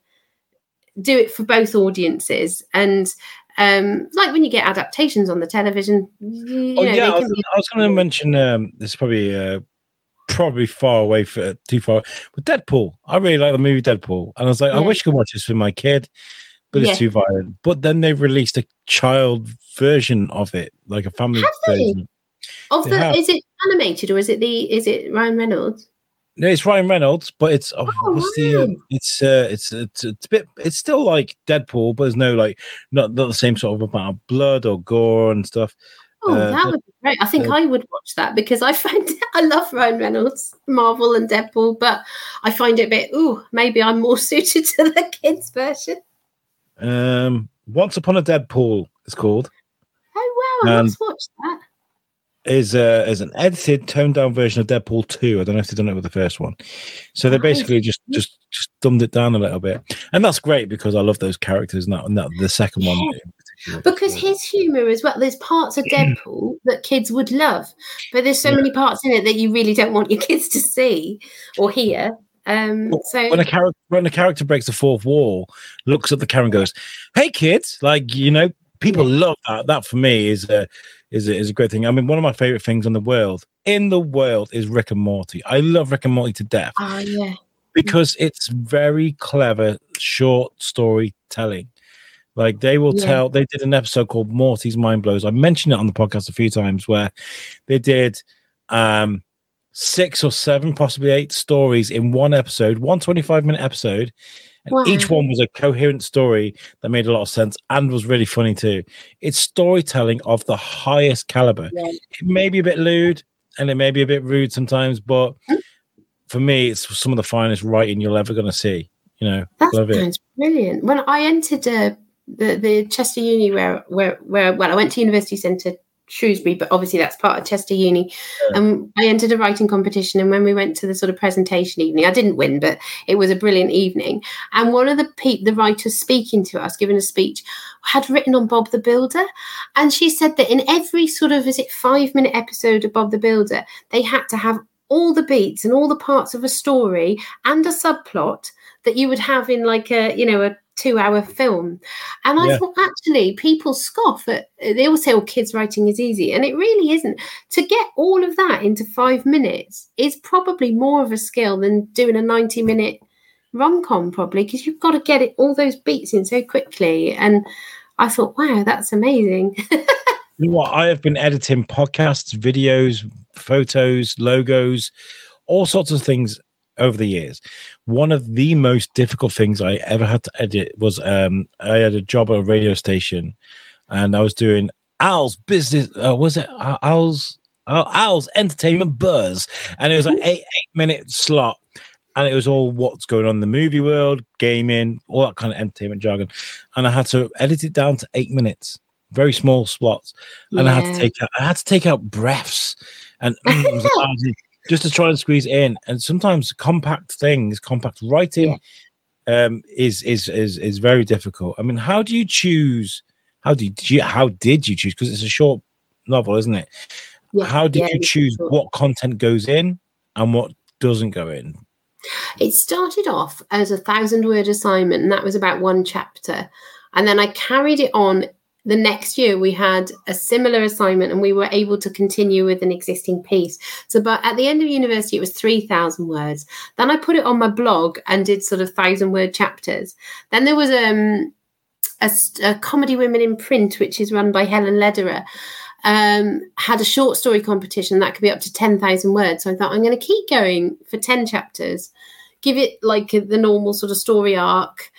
do it for both audiences. And um, like when you get adaptations on the television. You oh know, yeah, I was, be- was going to mention um, this is probably uh, probably far away for too far, but Deadpool. I really like the movie Deadpool, and I was like, I wish I could watch this with my kid, but Yeah. it's too violent. But then they released a child version of it, like a family version. of they the have. is it animated or is it the is it Ryan Reynolds? No, it's Ryan Reynolds, but it's oh, Oh, the wow. it's uh it's it's it's a bit it's still like Deadpool, but there's no like not not the same sort of amount of blood or gore and stuff. Oh, Uh, that would be great. I think uh, I would watch that because I find I love Ryan Reynolds, Marvel and Deadpool, but I find it a bit, ooh, maybe I'm more suited to the kids version. Um, Once Upon a Deadpool, it's called. Oh wow, I And- must watch that. is uh, is an edited, toned down version of Deadpool two. I don't know if they've done it with the first one. So they basically just just just dumbed it down a little bit, and that's great because I love those characters. And that, and that the second one, Yeah. in particular. Because his humour as well, there's parts of Deadpool that kids would love, but there's so Yeah. many parts in it that you really don't want your kids to see or hear. Um, so when a character when a character breaks the fourth wall, looks at the camera and goes, "Hey kids!" Like you know, people love that. That for me is a is a, is a great thing. I mean, one of my favorite things in the world in the world is Rick and Morty. I love Rick and Morty to death. oh yeah, because it's very clever short storytelling. Like they will Yeah. tell, they did an episode called Morty's Mind Blows. I mentioned it on the podcast a few times where they did um six or seven, possibly eight stories in one episode, one 25 minute episode. And each one was a coherent story that made a lot of sense and was really funny too. It's storytelling of the highest caliber. Yeah. It may be a bit lewd and it may be a bit rude sometimes, but for me, it's some of the finest writing you're ever going to see. You know, That love it. brilliant. When I entered uh, the the Chester Uni, where where where well, I went to University Centre Shrewsbury, but obviously that's part of Chester Uni. And I entered a writing competition, and when we went to the sort of presentation evening, I didn't win, but it was a brilliant evening. And one of the pe- the writers speaking to us, giving a speech, had written on Bob the Builder, and she said that in every sort of is it five minute episode of Bob the Builder, they had to have all the beats and all the parts of a story and a subplot that you would have in like a you know a two hour film and i Yeah. thought actually people scoff at they all say oh kids writing is easy and it really isn't to get all of that into five minutes is probably more of a skill than doing a 90 minute rom-com probably because you've got to get it all those beats in so quickly and i thought wow that's amazing You know what? I have been editing podcasts, videos, photos, logos, all sorts of things over the years. One of the most difficult things I ever had to edit was um, I had a job at a radio station, and I was doing Al's business. Uh, was it Al's Al- Al's entertainment buzz? And it was like eight eight minute slot, and it was all what's going on in the movie world, gaming, all that kind of entertainment jargon. And I had to edit it down to eight minutes, very small slots and I had to take out I had to take out breaths and ums and ahs and just to try and squeeze in. And sometimes compact things, compact writing, um, is is is is very difficult. I mean, how do you choose? How do you, did you how did you choose? Because it's a short novel, isn't it? Yeah, how did yeah, you choose short. what content goes in and what doesn't go in? It started off as a thousand word assignment, and that was about one chapter. And then I carried it on. The next year, we had a similar assignment, and we were able to continue with an existing piece. So, but at the end of university, it was 3,000 words. Then I put it on my blog and did sort of thousand word chapters. Then there was um, a, a Comedy Women in Print, which is run by Helen Lederer. Um, had a short story competition that could be up to 10,000 words. So I thought, I'm going to keep going for 10 chapters give it like the normal sort of story arc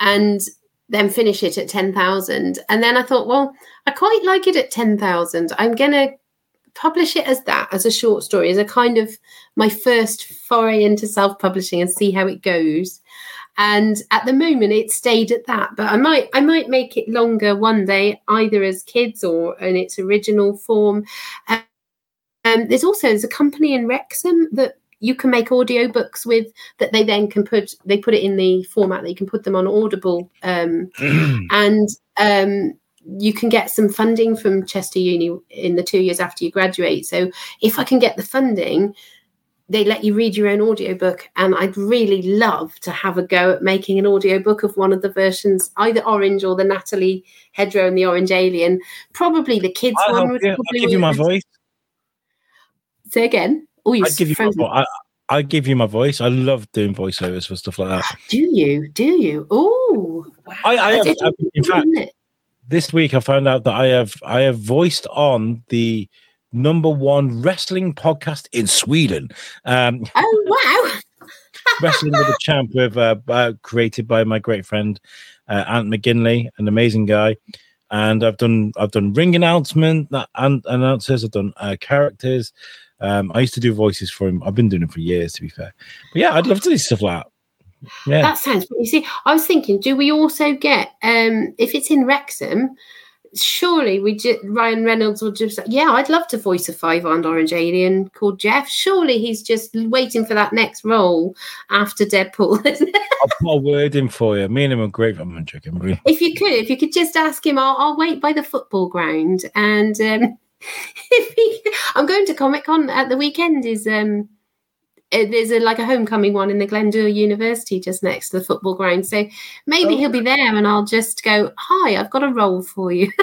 and then finish it at 10,000. And then I thought, well, I quite like it at 10,000. I'm going to publish it as that, as a short story, as a kind of my first foray into self publishing and see how it goes. And at the moment, it stayed at that. But I might, I might make it longer one day, either as kids or in its original form. Um, there's also there's a company in Wrexham that you can make audio books with that they then can put they put it in the format that you can put them on Audible, um, and um, you can get some funding from Chester Uni in the two years after you graduate. So if I can get the funding, they let you read your own audiobook and i'd really love to have a go at making an audiobook of one of the versions either orange or the natalie hedgerow and the orange alien probably the kids I'll, one would you. I'll give you my voice. say again oh you I'd give you my frozen. I, I give you my voice. I love doing voiceovers for stuff like that. do you do you oh I, I have, I- in fact, this week I found out that I have I have voiced on the number one wrestling podcast in Sweden. Um, oh wow wrestling with the champ with uh, uh, created by my great friend uh, Ant McGinley, an amazing guy. And I've done I've done ring announcement that and announcers. I've done uh, characters. Um, I used to do voices for him. I've been doing it for years, to be fair. But yeah, I'd love to do stuff like that. Yeah, that sounds you see i was thinking do we also get um if it's in wrexham surely we just ryan reynolds will just yeah i'd love to voice a five armed orange alien called jeff surely he's just waiting for that next role after deadpool? I'll put a word in for you. Me and him are great. I'm joking. really. if you could if you could just ask him i'll, I'll wait by the football ground and um he, i'm going to comic con at the weekend is um uh, there's a like a homecoming one in the Glyndŵr University just next to the football ground. So maybe Oh. he'll be there and I'll just go, Hi, I've got a role for you.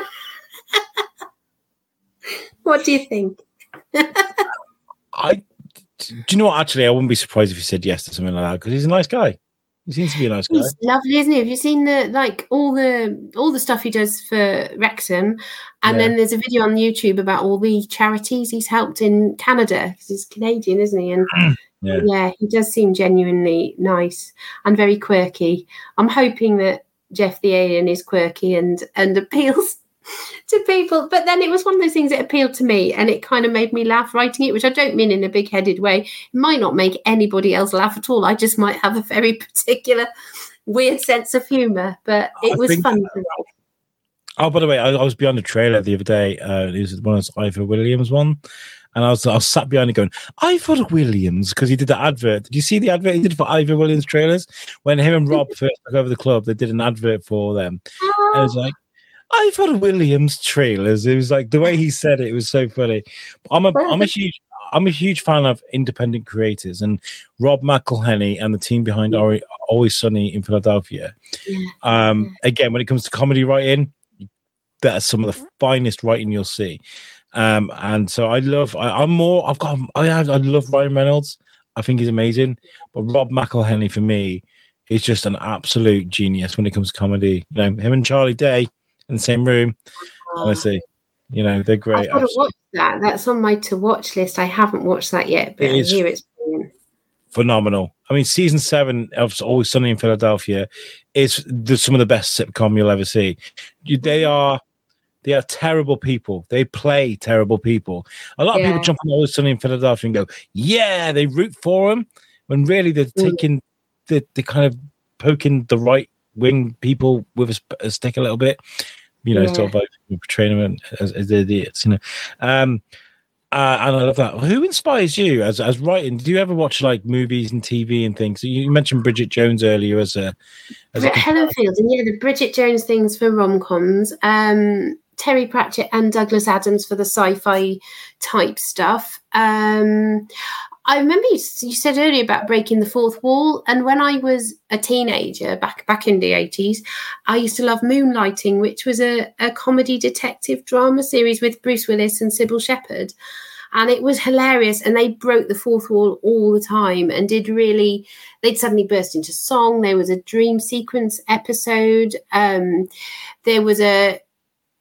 what do you think? I do you know what? Actually, I wouldn't be surprised if he said yes to something like that because he's a nice guy. He seems to be a nice guy. He's lovely, isn't he? Have you seen the like all the all the stuff he does for Wrexham? And Yeah. then there's a video on YouTube about all the charities he's helped in Canada because he's Canadian, isn't he? And Yeah. he does seem genuinely nice and very quirky. I'm hoping that Jeff the Alien is quirky and and appeals to people. But then it was one of those things that appealed to me and it kind of made me laugh writing it, which I don't mean in a big headed way. It might not make anybody else laugh at all. I just might have a very particular weird sense of humour. But it I was fun me. Oh, by the way, I, I was behind the trailer the other day. Uh, it was one of those Ifor Williams one, and I was I was sat behind it going Ifor Williams because he did the advert. Did you see the advert he did for Ifor Williams trailers when him and Rob first took over the club? They did an advert for them. And it was like Ifor Williams trailers. It was like the way he said it, it was so funny. I'm a I'm a huge I'm a huge fan of independent creators and Rob McElhenney and the team behind Ori- Always Sunny in Philadelphia. Yeah. Um, again, when it comes to comedy writing, that's some of the finest writing you'll see. Um, and so I love. I, I'm more. I've got. I have. I love Ryan Reynolds. I think he's amazing. But Rob McElhenney for me is just an absolute genius when it comes to comedy. You know, him and Charlie Day in the same room. Honestly, you know they're great. I've got to watch that. That's on my to watch list. I haven't watched that yet, but It I is hear it's brilliant. phenomenal. I mean, season seven of Always Sunny in Philadelphia is the, some of the best sitcom you'll ever see. You, they are they are terrible people. They play terrible people. A lot of people Yeah. jump on Always Sunny in Philadelphia and go, "Yeah," they root for them, when really they're Mm. taking the the kind of poking the right wing people with a, a stick a little bit. You know, Yeah. sort of like portraying them as, as idiots. You know. Um, uh, and I love that. Who inspires you as as writing? Do you ever watch like movies and TV and things? You mentioned Bridget Jones earlier as a as a But Helen Fielding and yeah, the Bridget Jones things for rom coms, um, Terry Pratchett and Douglas Adams for the sci-fi type stuff. Um, I remember you, you said earlier about breaking the fourth wall, and when I was a teenager back back in the eighties, I used to love Moonlighting, which was a, a comedy detective drama series with Bruce Willis and Cybill Shepherd. And it was hilarious, and they broke the fourth wall all the time and did really they'd suddenly burst into song. There was a dream sequence episode. Um, there was a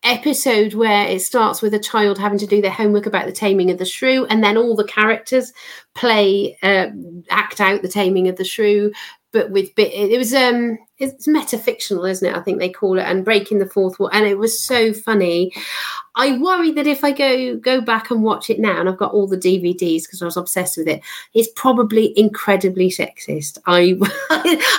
episode where it starts with a child having to do their homework about the taming of the shrew, and then all the characters play uh, act out the taming of the shrew. But with bit, it was um, it's metafictional, isn't it? I think they call it, and breaking the fourth wall, and it was so funny. I worry that if I go go back and watch it now, and I've got all the DVDs because I was obsessed with it, it's probably incredibly sexist. I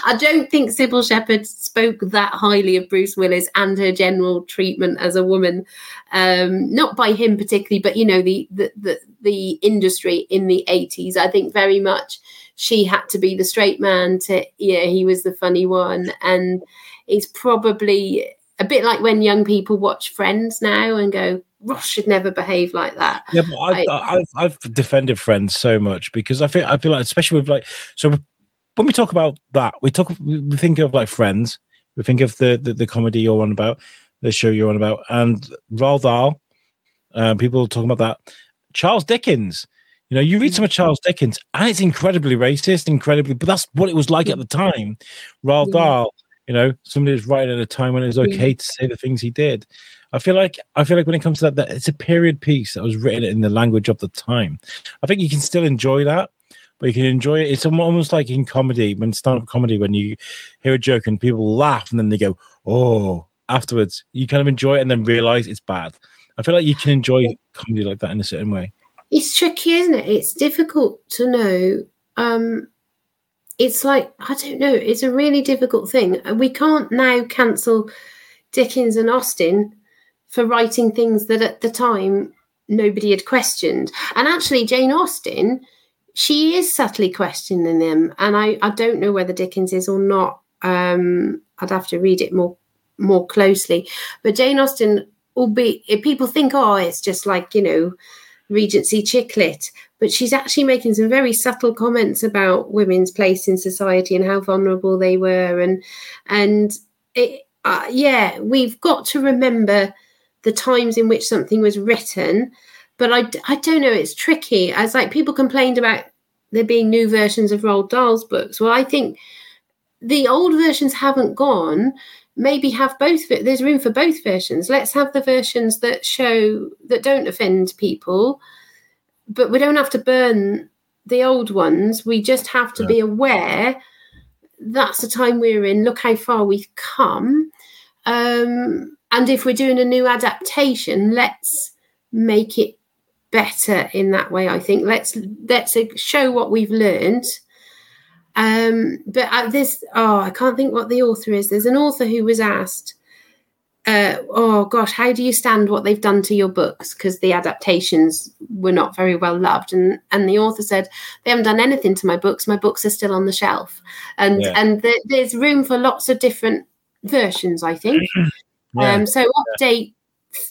I don't think Cybill Shepherd spoke that highly of Bruce Willis and her general treatment as a woman, um, not by him particularly, but you know the the the, the industry in the eighties. I think very much she had to be the straight man to yeah he was the funny one and it's probably a bit like when young people watch Friends now and go, Ross should never behave like that. Yeah, but I, I, I've, I've defended Friends so much because I feel I feel like, especially with like, so when we talk about that, we talk, we think of like Friends, we think of the the, the comedy you're on about, the show you're on about, and Roald Dahl. Uh, people talking about that. Charles Dickens. You know, you read some of Charles Dickens, and it's incredibly racist, incredibly, but that's what it was like at the time. Roald Dahl, you know, somebody was writing at a time when it was okay to say the things he did. I feel like I feel like when it comes to that, that it's a period piece that was written in the language of the time. I think you can still enjoy that, but you can enjoy it. It's almost like in comedy, when stand-up comedy, when you hear a joke and people laugh and then they go, "Oh!" Afterwards, you kind of enjoy it and then realize it's bad. I feel like you can enjoy comedy like that in a certain way. It's tricky, isn't it? It's difficult to know. Um, it's like I don't know. It's a really difficult thing. We can't now cancel Dickens and Austen for writing things that at the time nobody had questioned. And actually, Jane Austen, she is subtly questioning them. And I, I don't know whether Dickens is or not. Um, I'd have to read it more more closely. But Jane Austen will be if people think, oh, it's just like, you know, Regency chick lit, but she's actually making some very subtle comments about women's place in society and how vulnerable they were, and and it, uh, yeah, we've got to remember the times in which something was written. But I, I don't know, it's tricky. As like people complained about there being new versions of Roald Dahl's books. Well, I think the old versions haven't gone maybe have both there's room for both versions. Let's have the versions that show that don't offend people but we don't have to burn the old ones. We just have to yeah. be aware that's the time we're in. Look how far we've come. Um, and if we're doing a new adaptation let's make it better in that way i think. Let's let's show what we've learned um, but at this, oh, I can't think what the author is. There's an author who was asked, uh, oh gosh, how do you stand what they've done to your books? Because the adaptations were not very well loved, and and the author said they haven't done anything to my books. My books are still on the shelf, and yeah. and the, there's room for lots of different versions. I think. yeah. Um, so update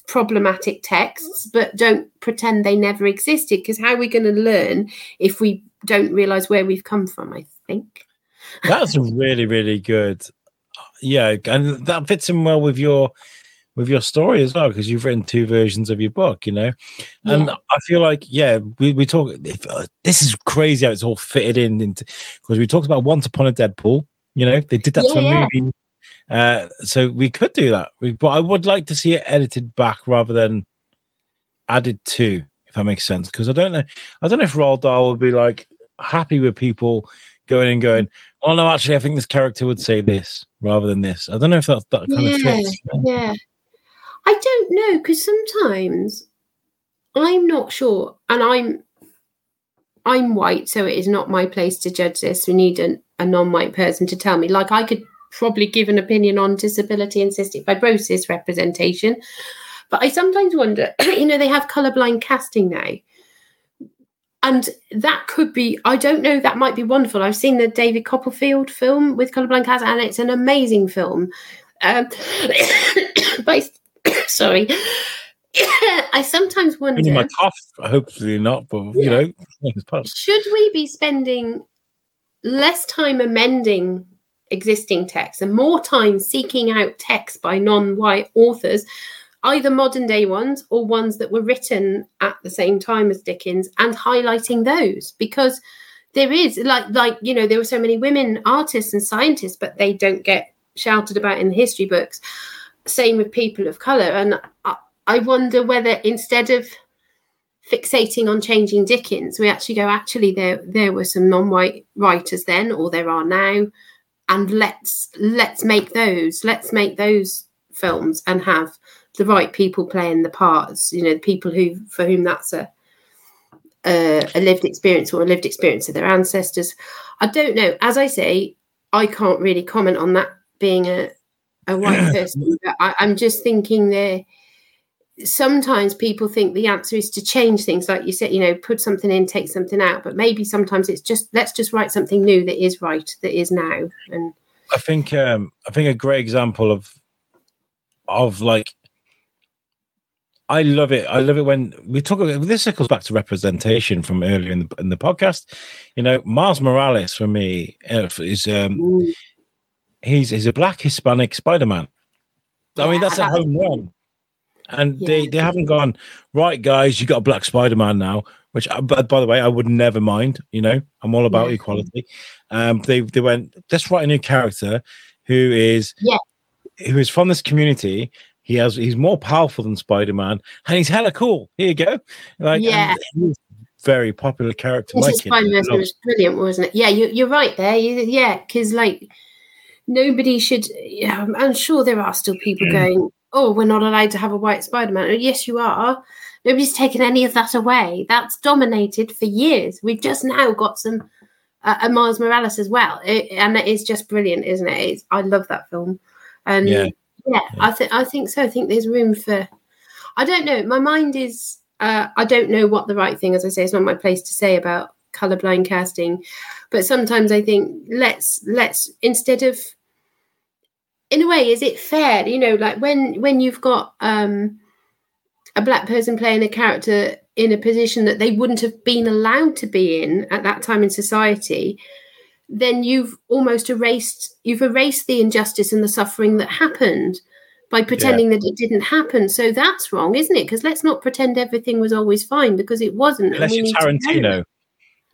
problematic texts, but don't pretend they never existed. Because how are we going to learn if we don't realize where we've come from? I think. That's really, really good. Yeah, and that fits in well with your with your story as well because you've written two versions of your book, you know. And yeah. I feel like, yeah, we, we talk. If, uh, this is crazy how it's all fitted in into because we talked about Once Upon a Deadpool. You know, they did that yeah, to a movie. Uh, so we could do that, we, but I would like to see it edited back rather than added to, if that makes sense. Because I don't know, I don't know if Roald Dahl would be like happy with people going and going, oh no, actually, I think this character would say this rather than this. I don't know if that's that kind yeah, of fits. Yeah. I don't know because sometimes I'm not sure, and I'm I'm white, so it is not my place to judge this. We need a, a non-white person to tell me. Like I could probably give an opinion on disability and cystic fibrosis representation, but I sometimes wonder. You know, they have colorblind casting now, and that could be i don't know that might be wonderful. I've seen the david copperfield film with colorblind cats and it's an amazing film. Um, but sorry. I sometimes wonder my cough hopefully not but you know should we be spending less time amending existing text and more time seeking out text by non-white authors either modern day ones or ones that were written at the same time as Dickens and highlighting those. Because there is like like you know there were so many women artists and scientists but they don't get shouted about in the history books. Same with people of color. And I, I wonder whether instead of fixating on changing Dickens we actually go actually there there were some non-white writers then or there are now and let's let's make those let's make those films and have the right people playing the parts. You know, the people who for whom that's a a, a lived experience or a lived experience of their ancestors. I don't know. As I say, I can't really comment on that being a a white person. But I, I'm just thinking there sometimes people think the answer is to change things like you said you know put something in take something out but maybe sometimes it's just let's just write something new that is right that is now and I think um I think a great example of of like I love it. I love it when we talk about this circles back to representation from earlier in the in the podcast. You know, Miles Morales for me uh, is um mm, he's he's a black Hispanic Spider Man. I mean, that's a home run. And they, Yeah. they haven't gone right, guys. You got a black Spider Man now. Which, uh, but by the way, I would never mind. You know, I'm all about Yeah. equality. Um, they they went. Let's write a new character who is Yeah. who is from this community. He has he's more powerful than Spider Man, and he's hella cool. Here you go. Like, Yeah. very popular character. My Spider-Verse love- was brilliant, wasn't it? Yeah, you, you're right there. You, yeah, because like nobody should. Yeah, I'm, sure there are still people Mm. going, "Oh, we're not allowed to have a white Spider-Man." Oh, yes, you are. Nobody's taken any of that away. That's dominated for years. We've just now got some uh, a Miles Morales as well, it, and it is just brilliant, isn't it? It's, I love that film, and Yeah. Yeah, I think I think so. I think there's room for. I don't know. My mind is. Uh, I don't know what the right thing. As I say, it's not my place to say about colorblind casting, but sometimes I think let's let's instead of. In a way, is it fair? You know, like when when you've got um, a black person playing a character in a position that they wouldn't have been allowed to be in at that time in society, then you've almost erased you've erased the injustice and the suffering that happened by pretending that it didn't happen. So that's wrong, isn't it? Because let's not pretend everything was always fine because it wasn't. and unless you're need to know Tarantino,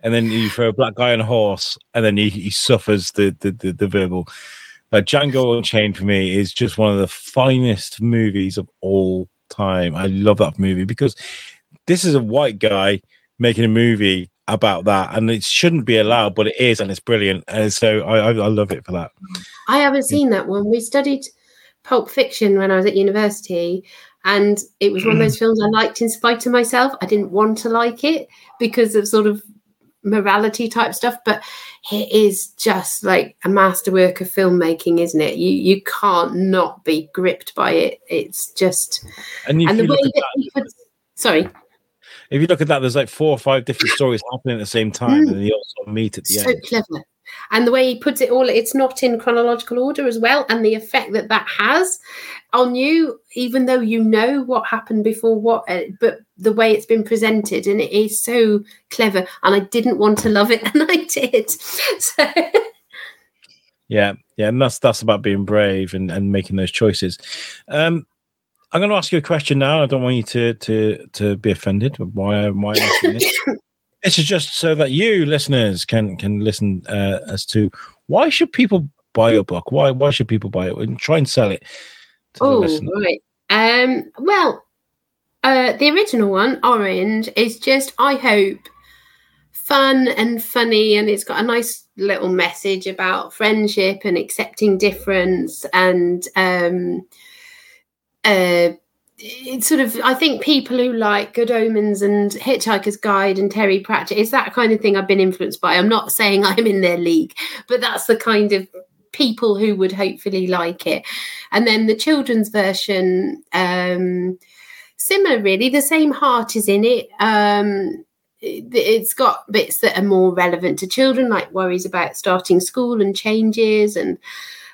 and then you throw a black guy on a horse, and then he, he suffers the, the the the verbal. Like Django Unchained for me is just one of the finest movies of all time. I love that movie because this is a white guy making a movie about that, and it shouldn't be allowed, but it is, and it's brilliant. And so I I, I love it for that. I haven't seen that one. We studied Pulp Fiction when I was at university, and it was one of hmm. those films I liked in spite of myself. I didn't want to like it because of sort of morality type stuff, but it is just like a masterwork of filmmaking, isn't it? You you can't not be gripped by it. It's just And and the way that that, he puts sorry, if you look at that, there's like four or five different stories happening at the same time, Mm. and they all sort of meet at the so end. So clever and the way he puts it all it's not in chronological order as well and the effect that that has on you even though you know what happened before what uh, but the way it's been presented and it is so clever and i didn't want to love it and i did so Yeah, yeah, and that's that's about being brave and, and making those choices. Um, I'm going to ask you a question now. I don't want you to to to be offended. Why why this? this is just so that you listeners can can listen uh, as to why should people buy your book? Why why should people buy it and try and sell it to the oh right um well uh the original one orange is just i hope fun and funny and it's got a nice little message about friendship and accepting difference and um uh it's sort of i think people who like good omens and hitchhiker's guide and terry pratchett it's that kind of thing i've been influenced by. I'm not saying i'm in their league but that's the kind of people who would hopefully like it. And then the children's version um similar really the same heart is in it. Um it- it's got bits that are more relevant to children like worries about starting school and changes and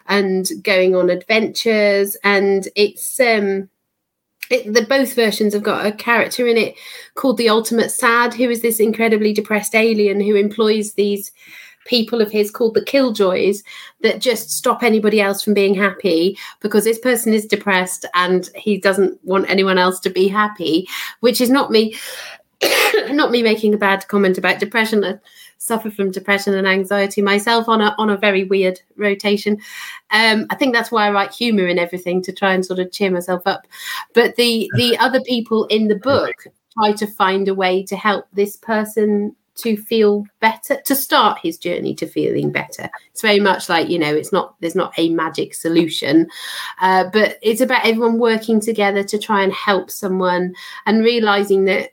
and going on adventures. And it's um it, the both versions have got a character in it called the ultimate sad who is this incredibly depressed alien who employs these people of his called the killjoys that just stop anybody else from being happy because this person is depressed and he doesn't want anyone else to be happy which is not me not me making a bad comment about depression suffer from depression and anxiety myself on a on a very weird rotation. Um i think that's why i write humor in everything to try and sort of cheer myself up. But the the other people in the book try to find a way to help this person to feel better to start his journey to feeling better. It's very much like you know it's not there's not a magic solution. Uh, but it's about everyone working together to try and help someone and realizing that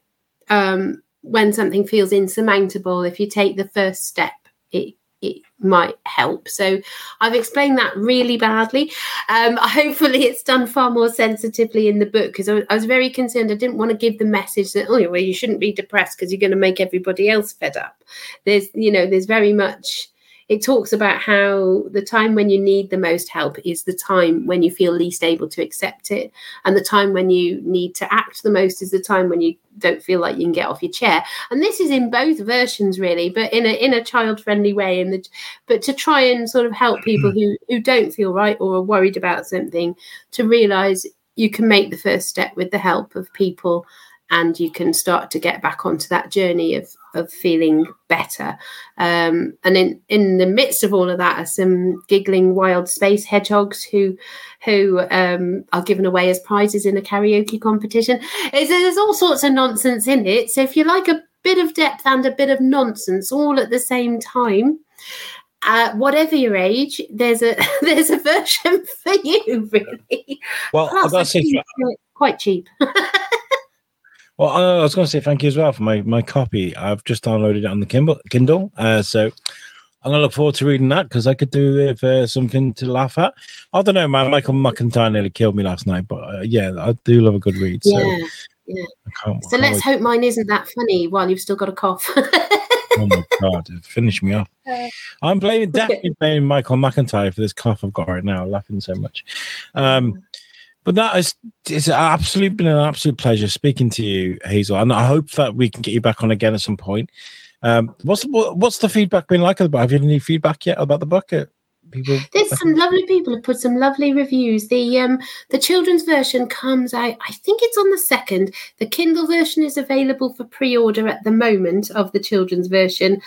um, when something feels insurmountable if you take the first step it it might help. So I've explained that really badly. Um, hopefully, it's done far more sensitively in the book because I, I, was very concerned. I didn't want to give the message that oh, well, you shouldn't be depressed because you're going to make everybody else fed up. There's, you know, there's very much it talks about how the time when you need the most help is the time when you feel least able to accept it. And the time when you need to act the most is the time when you don't feel like you can get off your chair. And this is in both versions really but in a in a child friendly way. In the but to try and sort of help people who who don't feel right or are worried about something to realize you can make the first step with the help of people and you can start to get back onto that journey of of feeling better. Um, and in in the midst of all of that are some giggling wild space hedgehogs who who um, are given away as prizes in a karaoke competition. It's, there's all sorts of nonsense in it. So if you like a bit of depth and a bit of nonsense all at the same time. Uh, whatever your age, there's a there's a version for you, really. Well, Plus, I've got to say, quite cheap. Well, I was going to say thank you as well for my, my copy. I've just downloaded it on the Kindle. Kindle uh, so I'm going to look forward to reading that because I could do it for something to laugh at. I don't know, man. Michael McIntyre nearly killed me last night, but uh, yeah, I do love a good read. So, yeah, yeah. so let's wait. hope mine isn't that funny while you've still got a cough. oh my god, finish me off. Uh, I'm blaming definitely blaming Michael McIntyre for this cough I've got right now, laughing so much. Um, but that is it's absolutely been an absolute pleasure speaking to you, Hazel, and I hope that we can get you back on again at some point. Um, what's what's the feedback been like about? Have you had any feedback yet about the book? People there's some lovely people have put some lovely reviews. The um the children's version comes out i think it's on the second. The kindle version is available for pre-order at the moment of the children's version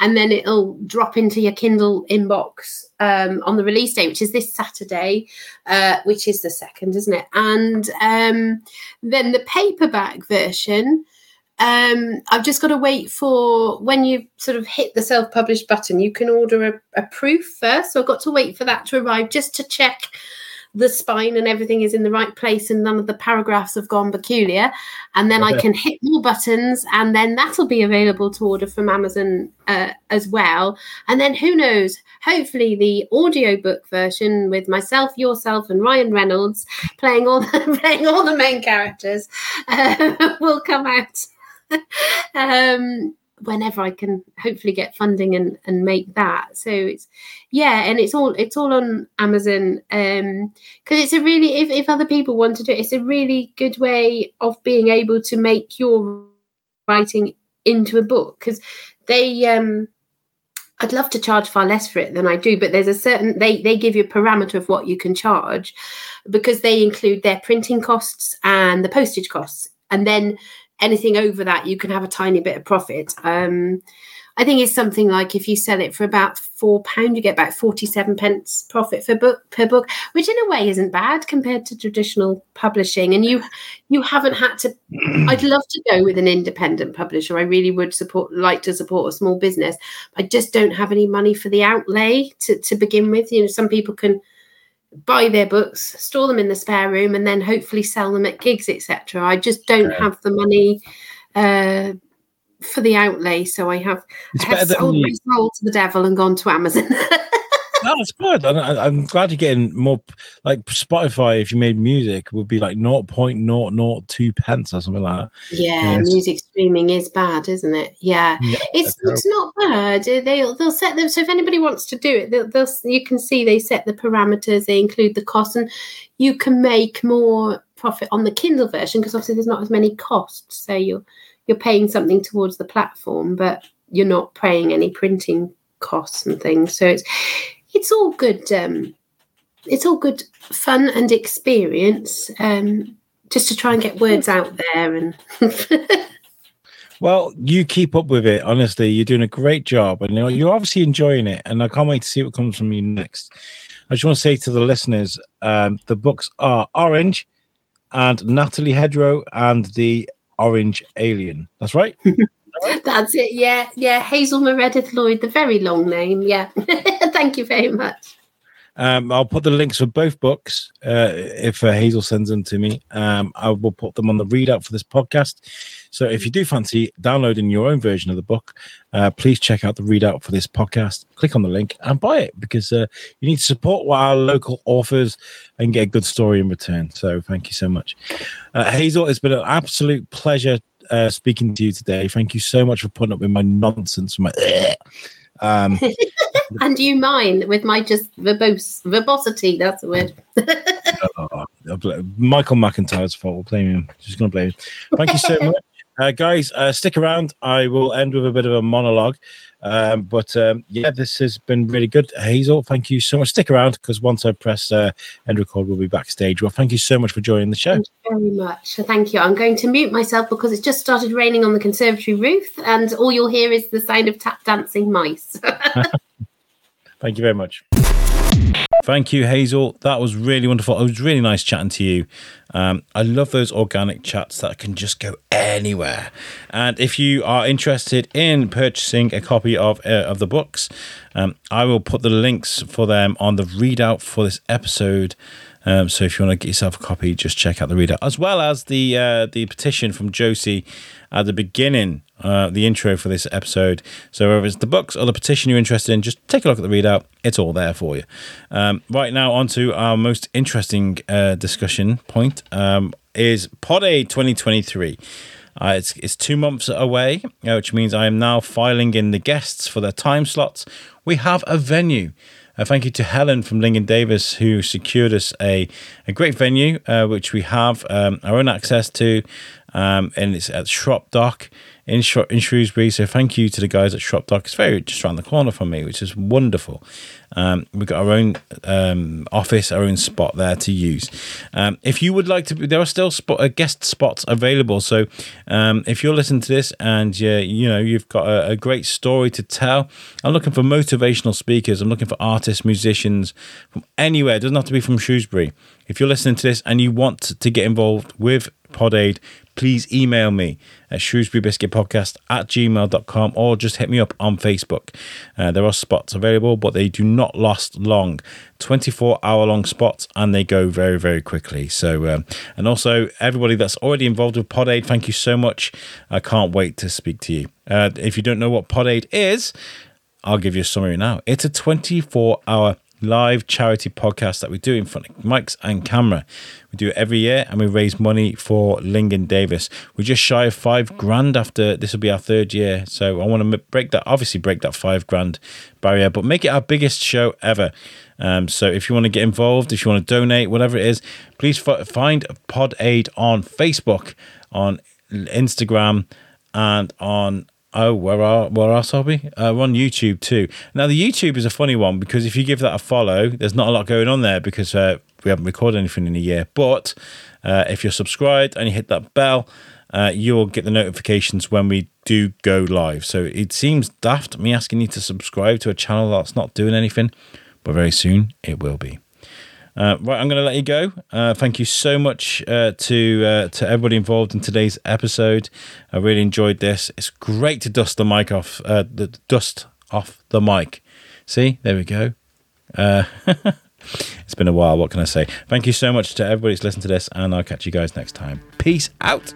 and then it'll drop into your kindle inbox um, on the release date which is this saturday uh, which is the second isn't it? And um, then the paperback version um, I've just got to wait for when you sort of hit the self published button, you can order a, a, proof first. So I've got to wait for that to arrive just to check the spine and everything is in the right place and none of the paragraphs have gone peculiar. And then okay. I can hit more buttons and then that'll be available to order from Amazon uh, as well. And then who knows, hopefully the audiobook version with myself, yourself, and Ryan Reynolds playing all the, playing all the main characters uh, will come out um, whenever I can hopefully get funding and and make that. So it's yeah, and it's all it's all on Amazon um because it's a really if, if other people want to do it, it's a really good way of being able to make your writing into a book because they um I'd love to charge far less for it than I do, but there's a certain they they give you a parameter of what you can charge because they include their printing costs and the postage costs. And then anything over that, you can have a tiny bit of profit. Um, I think it's something like if you sell it for about four pound, you get about forty-seven pence profit per book per book, which in a way isn't bad compared to traditional publishing. And you you haven't had to. I'd love to go with an independent publisher. I really would support like to support a small business. I just don't have any money for the outlay to to begin with. You know, some people can buy their books, store them in the spare room, and then hopefully sell them at gigs, etc. I just don't okay. have the money uh, for the outlay, so I have, I have sold my soul to the devil and gone to Amazon. That's good. I, am glad you're getting more like Spotify. If you made music, would be like 0.002 pence or something like that. Yeah, yes. music streaming is bad, isn't it? Yeah, yeah it's it's not bad. They'll they'll set them. So if anybody wants to do it, they'll, they'll you can see they set the parameters. They include the cost, and you can make more profit on the Kindle version because obviously there's not as many costs. So you're you're paying something towards the platform, but you're not paying any printing costs and things. So it's it's all good. Um, it's all good fun and experience. Um, just to try and get words out there and. well, you keep up with it. Honestly, you're doing a great job, and you're, you're obviously enjoying it. And I can't wait to see what comes from you next. I just want to say to the listeners, um, the books are Orange and Natalie Hedgerow and the Orange Alien. That's right. That's it. Yeah, yeah. Hazel Meredith Lloyd, the very long name. Yeah. Thank you very much. Um, I'll put the links for both books uh, if uh, Hazel sends them to me. Um, I will put them on the readout for this podcast. So if you do fancy downloading your own version of the book, uh, please check out the readout for this podcast. Click on the link and buy it because uh, you need to support our local authors and get a good story in return. So thank you so much. Uh, Hazel, it's been an absolute pleasure uh, speaking to you today. Thank you so much for putting up with my nonsense, my um, and you mine with my just verbose verbosity. That's the word. oh, Michael McIntyre's fault. We'll blame him. Just going to blame him. Thank you so much. Uh, guys, uh, stick around. I will end with a bit of a monologue. Um, but um, yeah, this has been really good. Hazel, thank you so much. Stick around because once I press uh, end record, we'll be backstage. Well, thank you so much for joining the show. Thank you very much. Thank you. I'm going to mute myself because it's just started raining on the conservatory roof, and all you'll hear is the sound of tap dancing mice. thank you very much. Thank you, Hazel. That was really wonderful. It was really nice chatting to you. Um, I love those organic chats that can just go anywhere. And if you are interested in purchasing a copy of uh, of the books, um, I will put the links for them on the readout for this episode. Um, so if you want to get yourself a copy, just check out the readout as well as the uh, the petition from Josie at the beginning uh, the intro for this episode. So whether it's the books or the petition you're interested in, just take a look at the readout. It's all there for you. Um, right now, on to our most interesting uh, discussion point um, is Pod Aid 2023. Uh, it's, it's two months away, uh, which means I am now filing in the guests for their time slots. We have a venue. Uh, thank you to Helen from Lingen Davies who secured us a, a great venue, uh, which we have um, our own access to, um, and it's at Shrop Dock in, Sh- in Shrewsbury. So thank you to the guys at Shop Dock. It's very just around the corner from me, which is wonderful. Um, we've got our own um, office, our own spot there to use. Um, if you would like to, there are still spot, uh, guest spots available. So um, if you're listening to this and you, you know you've got a, a, great story to tell, I'm looking for motivational speakers. I'm looking for artists, musicians from anywhere. It doesn't have to be from Shrewsbury. If you're listening to this and you want to get involved with Pod Aid, please email me at shrewsburybiscuitpodcast at gmail.com or just hit me up on Facebook. Uh, there are spots available, but they do not last long. 24 hour long spots and they go very, very quickly. So, um, and also everybody that's already involved with Pod Aid, thank you so much. I can't wait to speak to you. Uh, if you don't know what Pod Aid is, I'll give you a summary now. It's a 24 hour live charity podcast that we do in front of mics and camera. We do it every year and we raise money for Lingen Davies. We're just shy of five grand after this will be our third year. So I want to break that, obviously, break that five grand barrier, but make it our biggest show ever. Um, so if you want to get involved, if you want to donate, whatever it is, please f- find Pod Aid on Facebook, on Instagram, and on Oh, where are where are we? Uh, we're on YouTube too. Now the YouTube is a funny one because if you give that a follow, there's not a lot going on there because uh, we haven't recorded anything in a year. But uh, if you're subscribed and you hit that bell, uh, you'll get the notifications when we do go live. So it seems daft me asking you to subscribe to a channel that's not doing anything, but very soon it will be. Uh, right, I'm going to let you go. Uh, thank you so much uh, to uh, to everybody involved in today's episode. I really enjoyed this. It's great to dust the mic off uh, the dust off the mic. See, there we go. Uh, it's been a while. What can I say? Thank you so much to everybody who's listened to this, and I'll catch you guys next time. Peace out.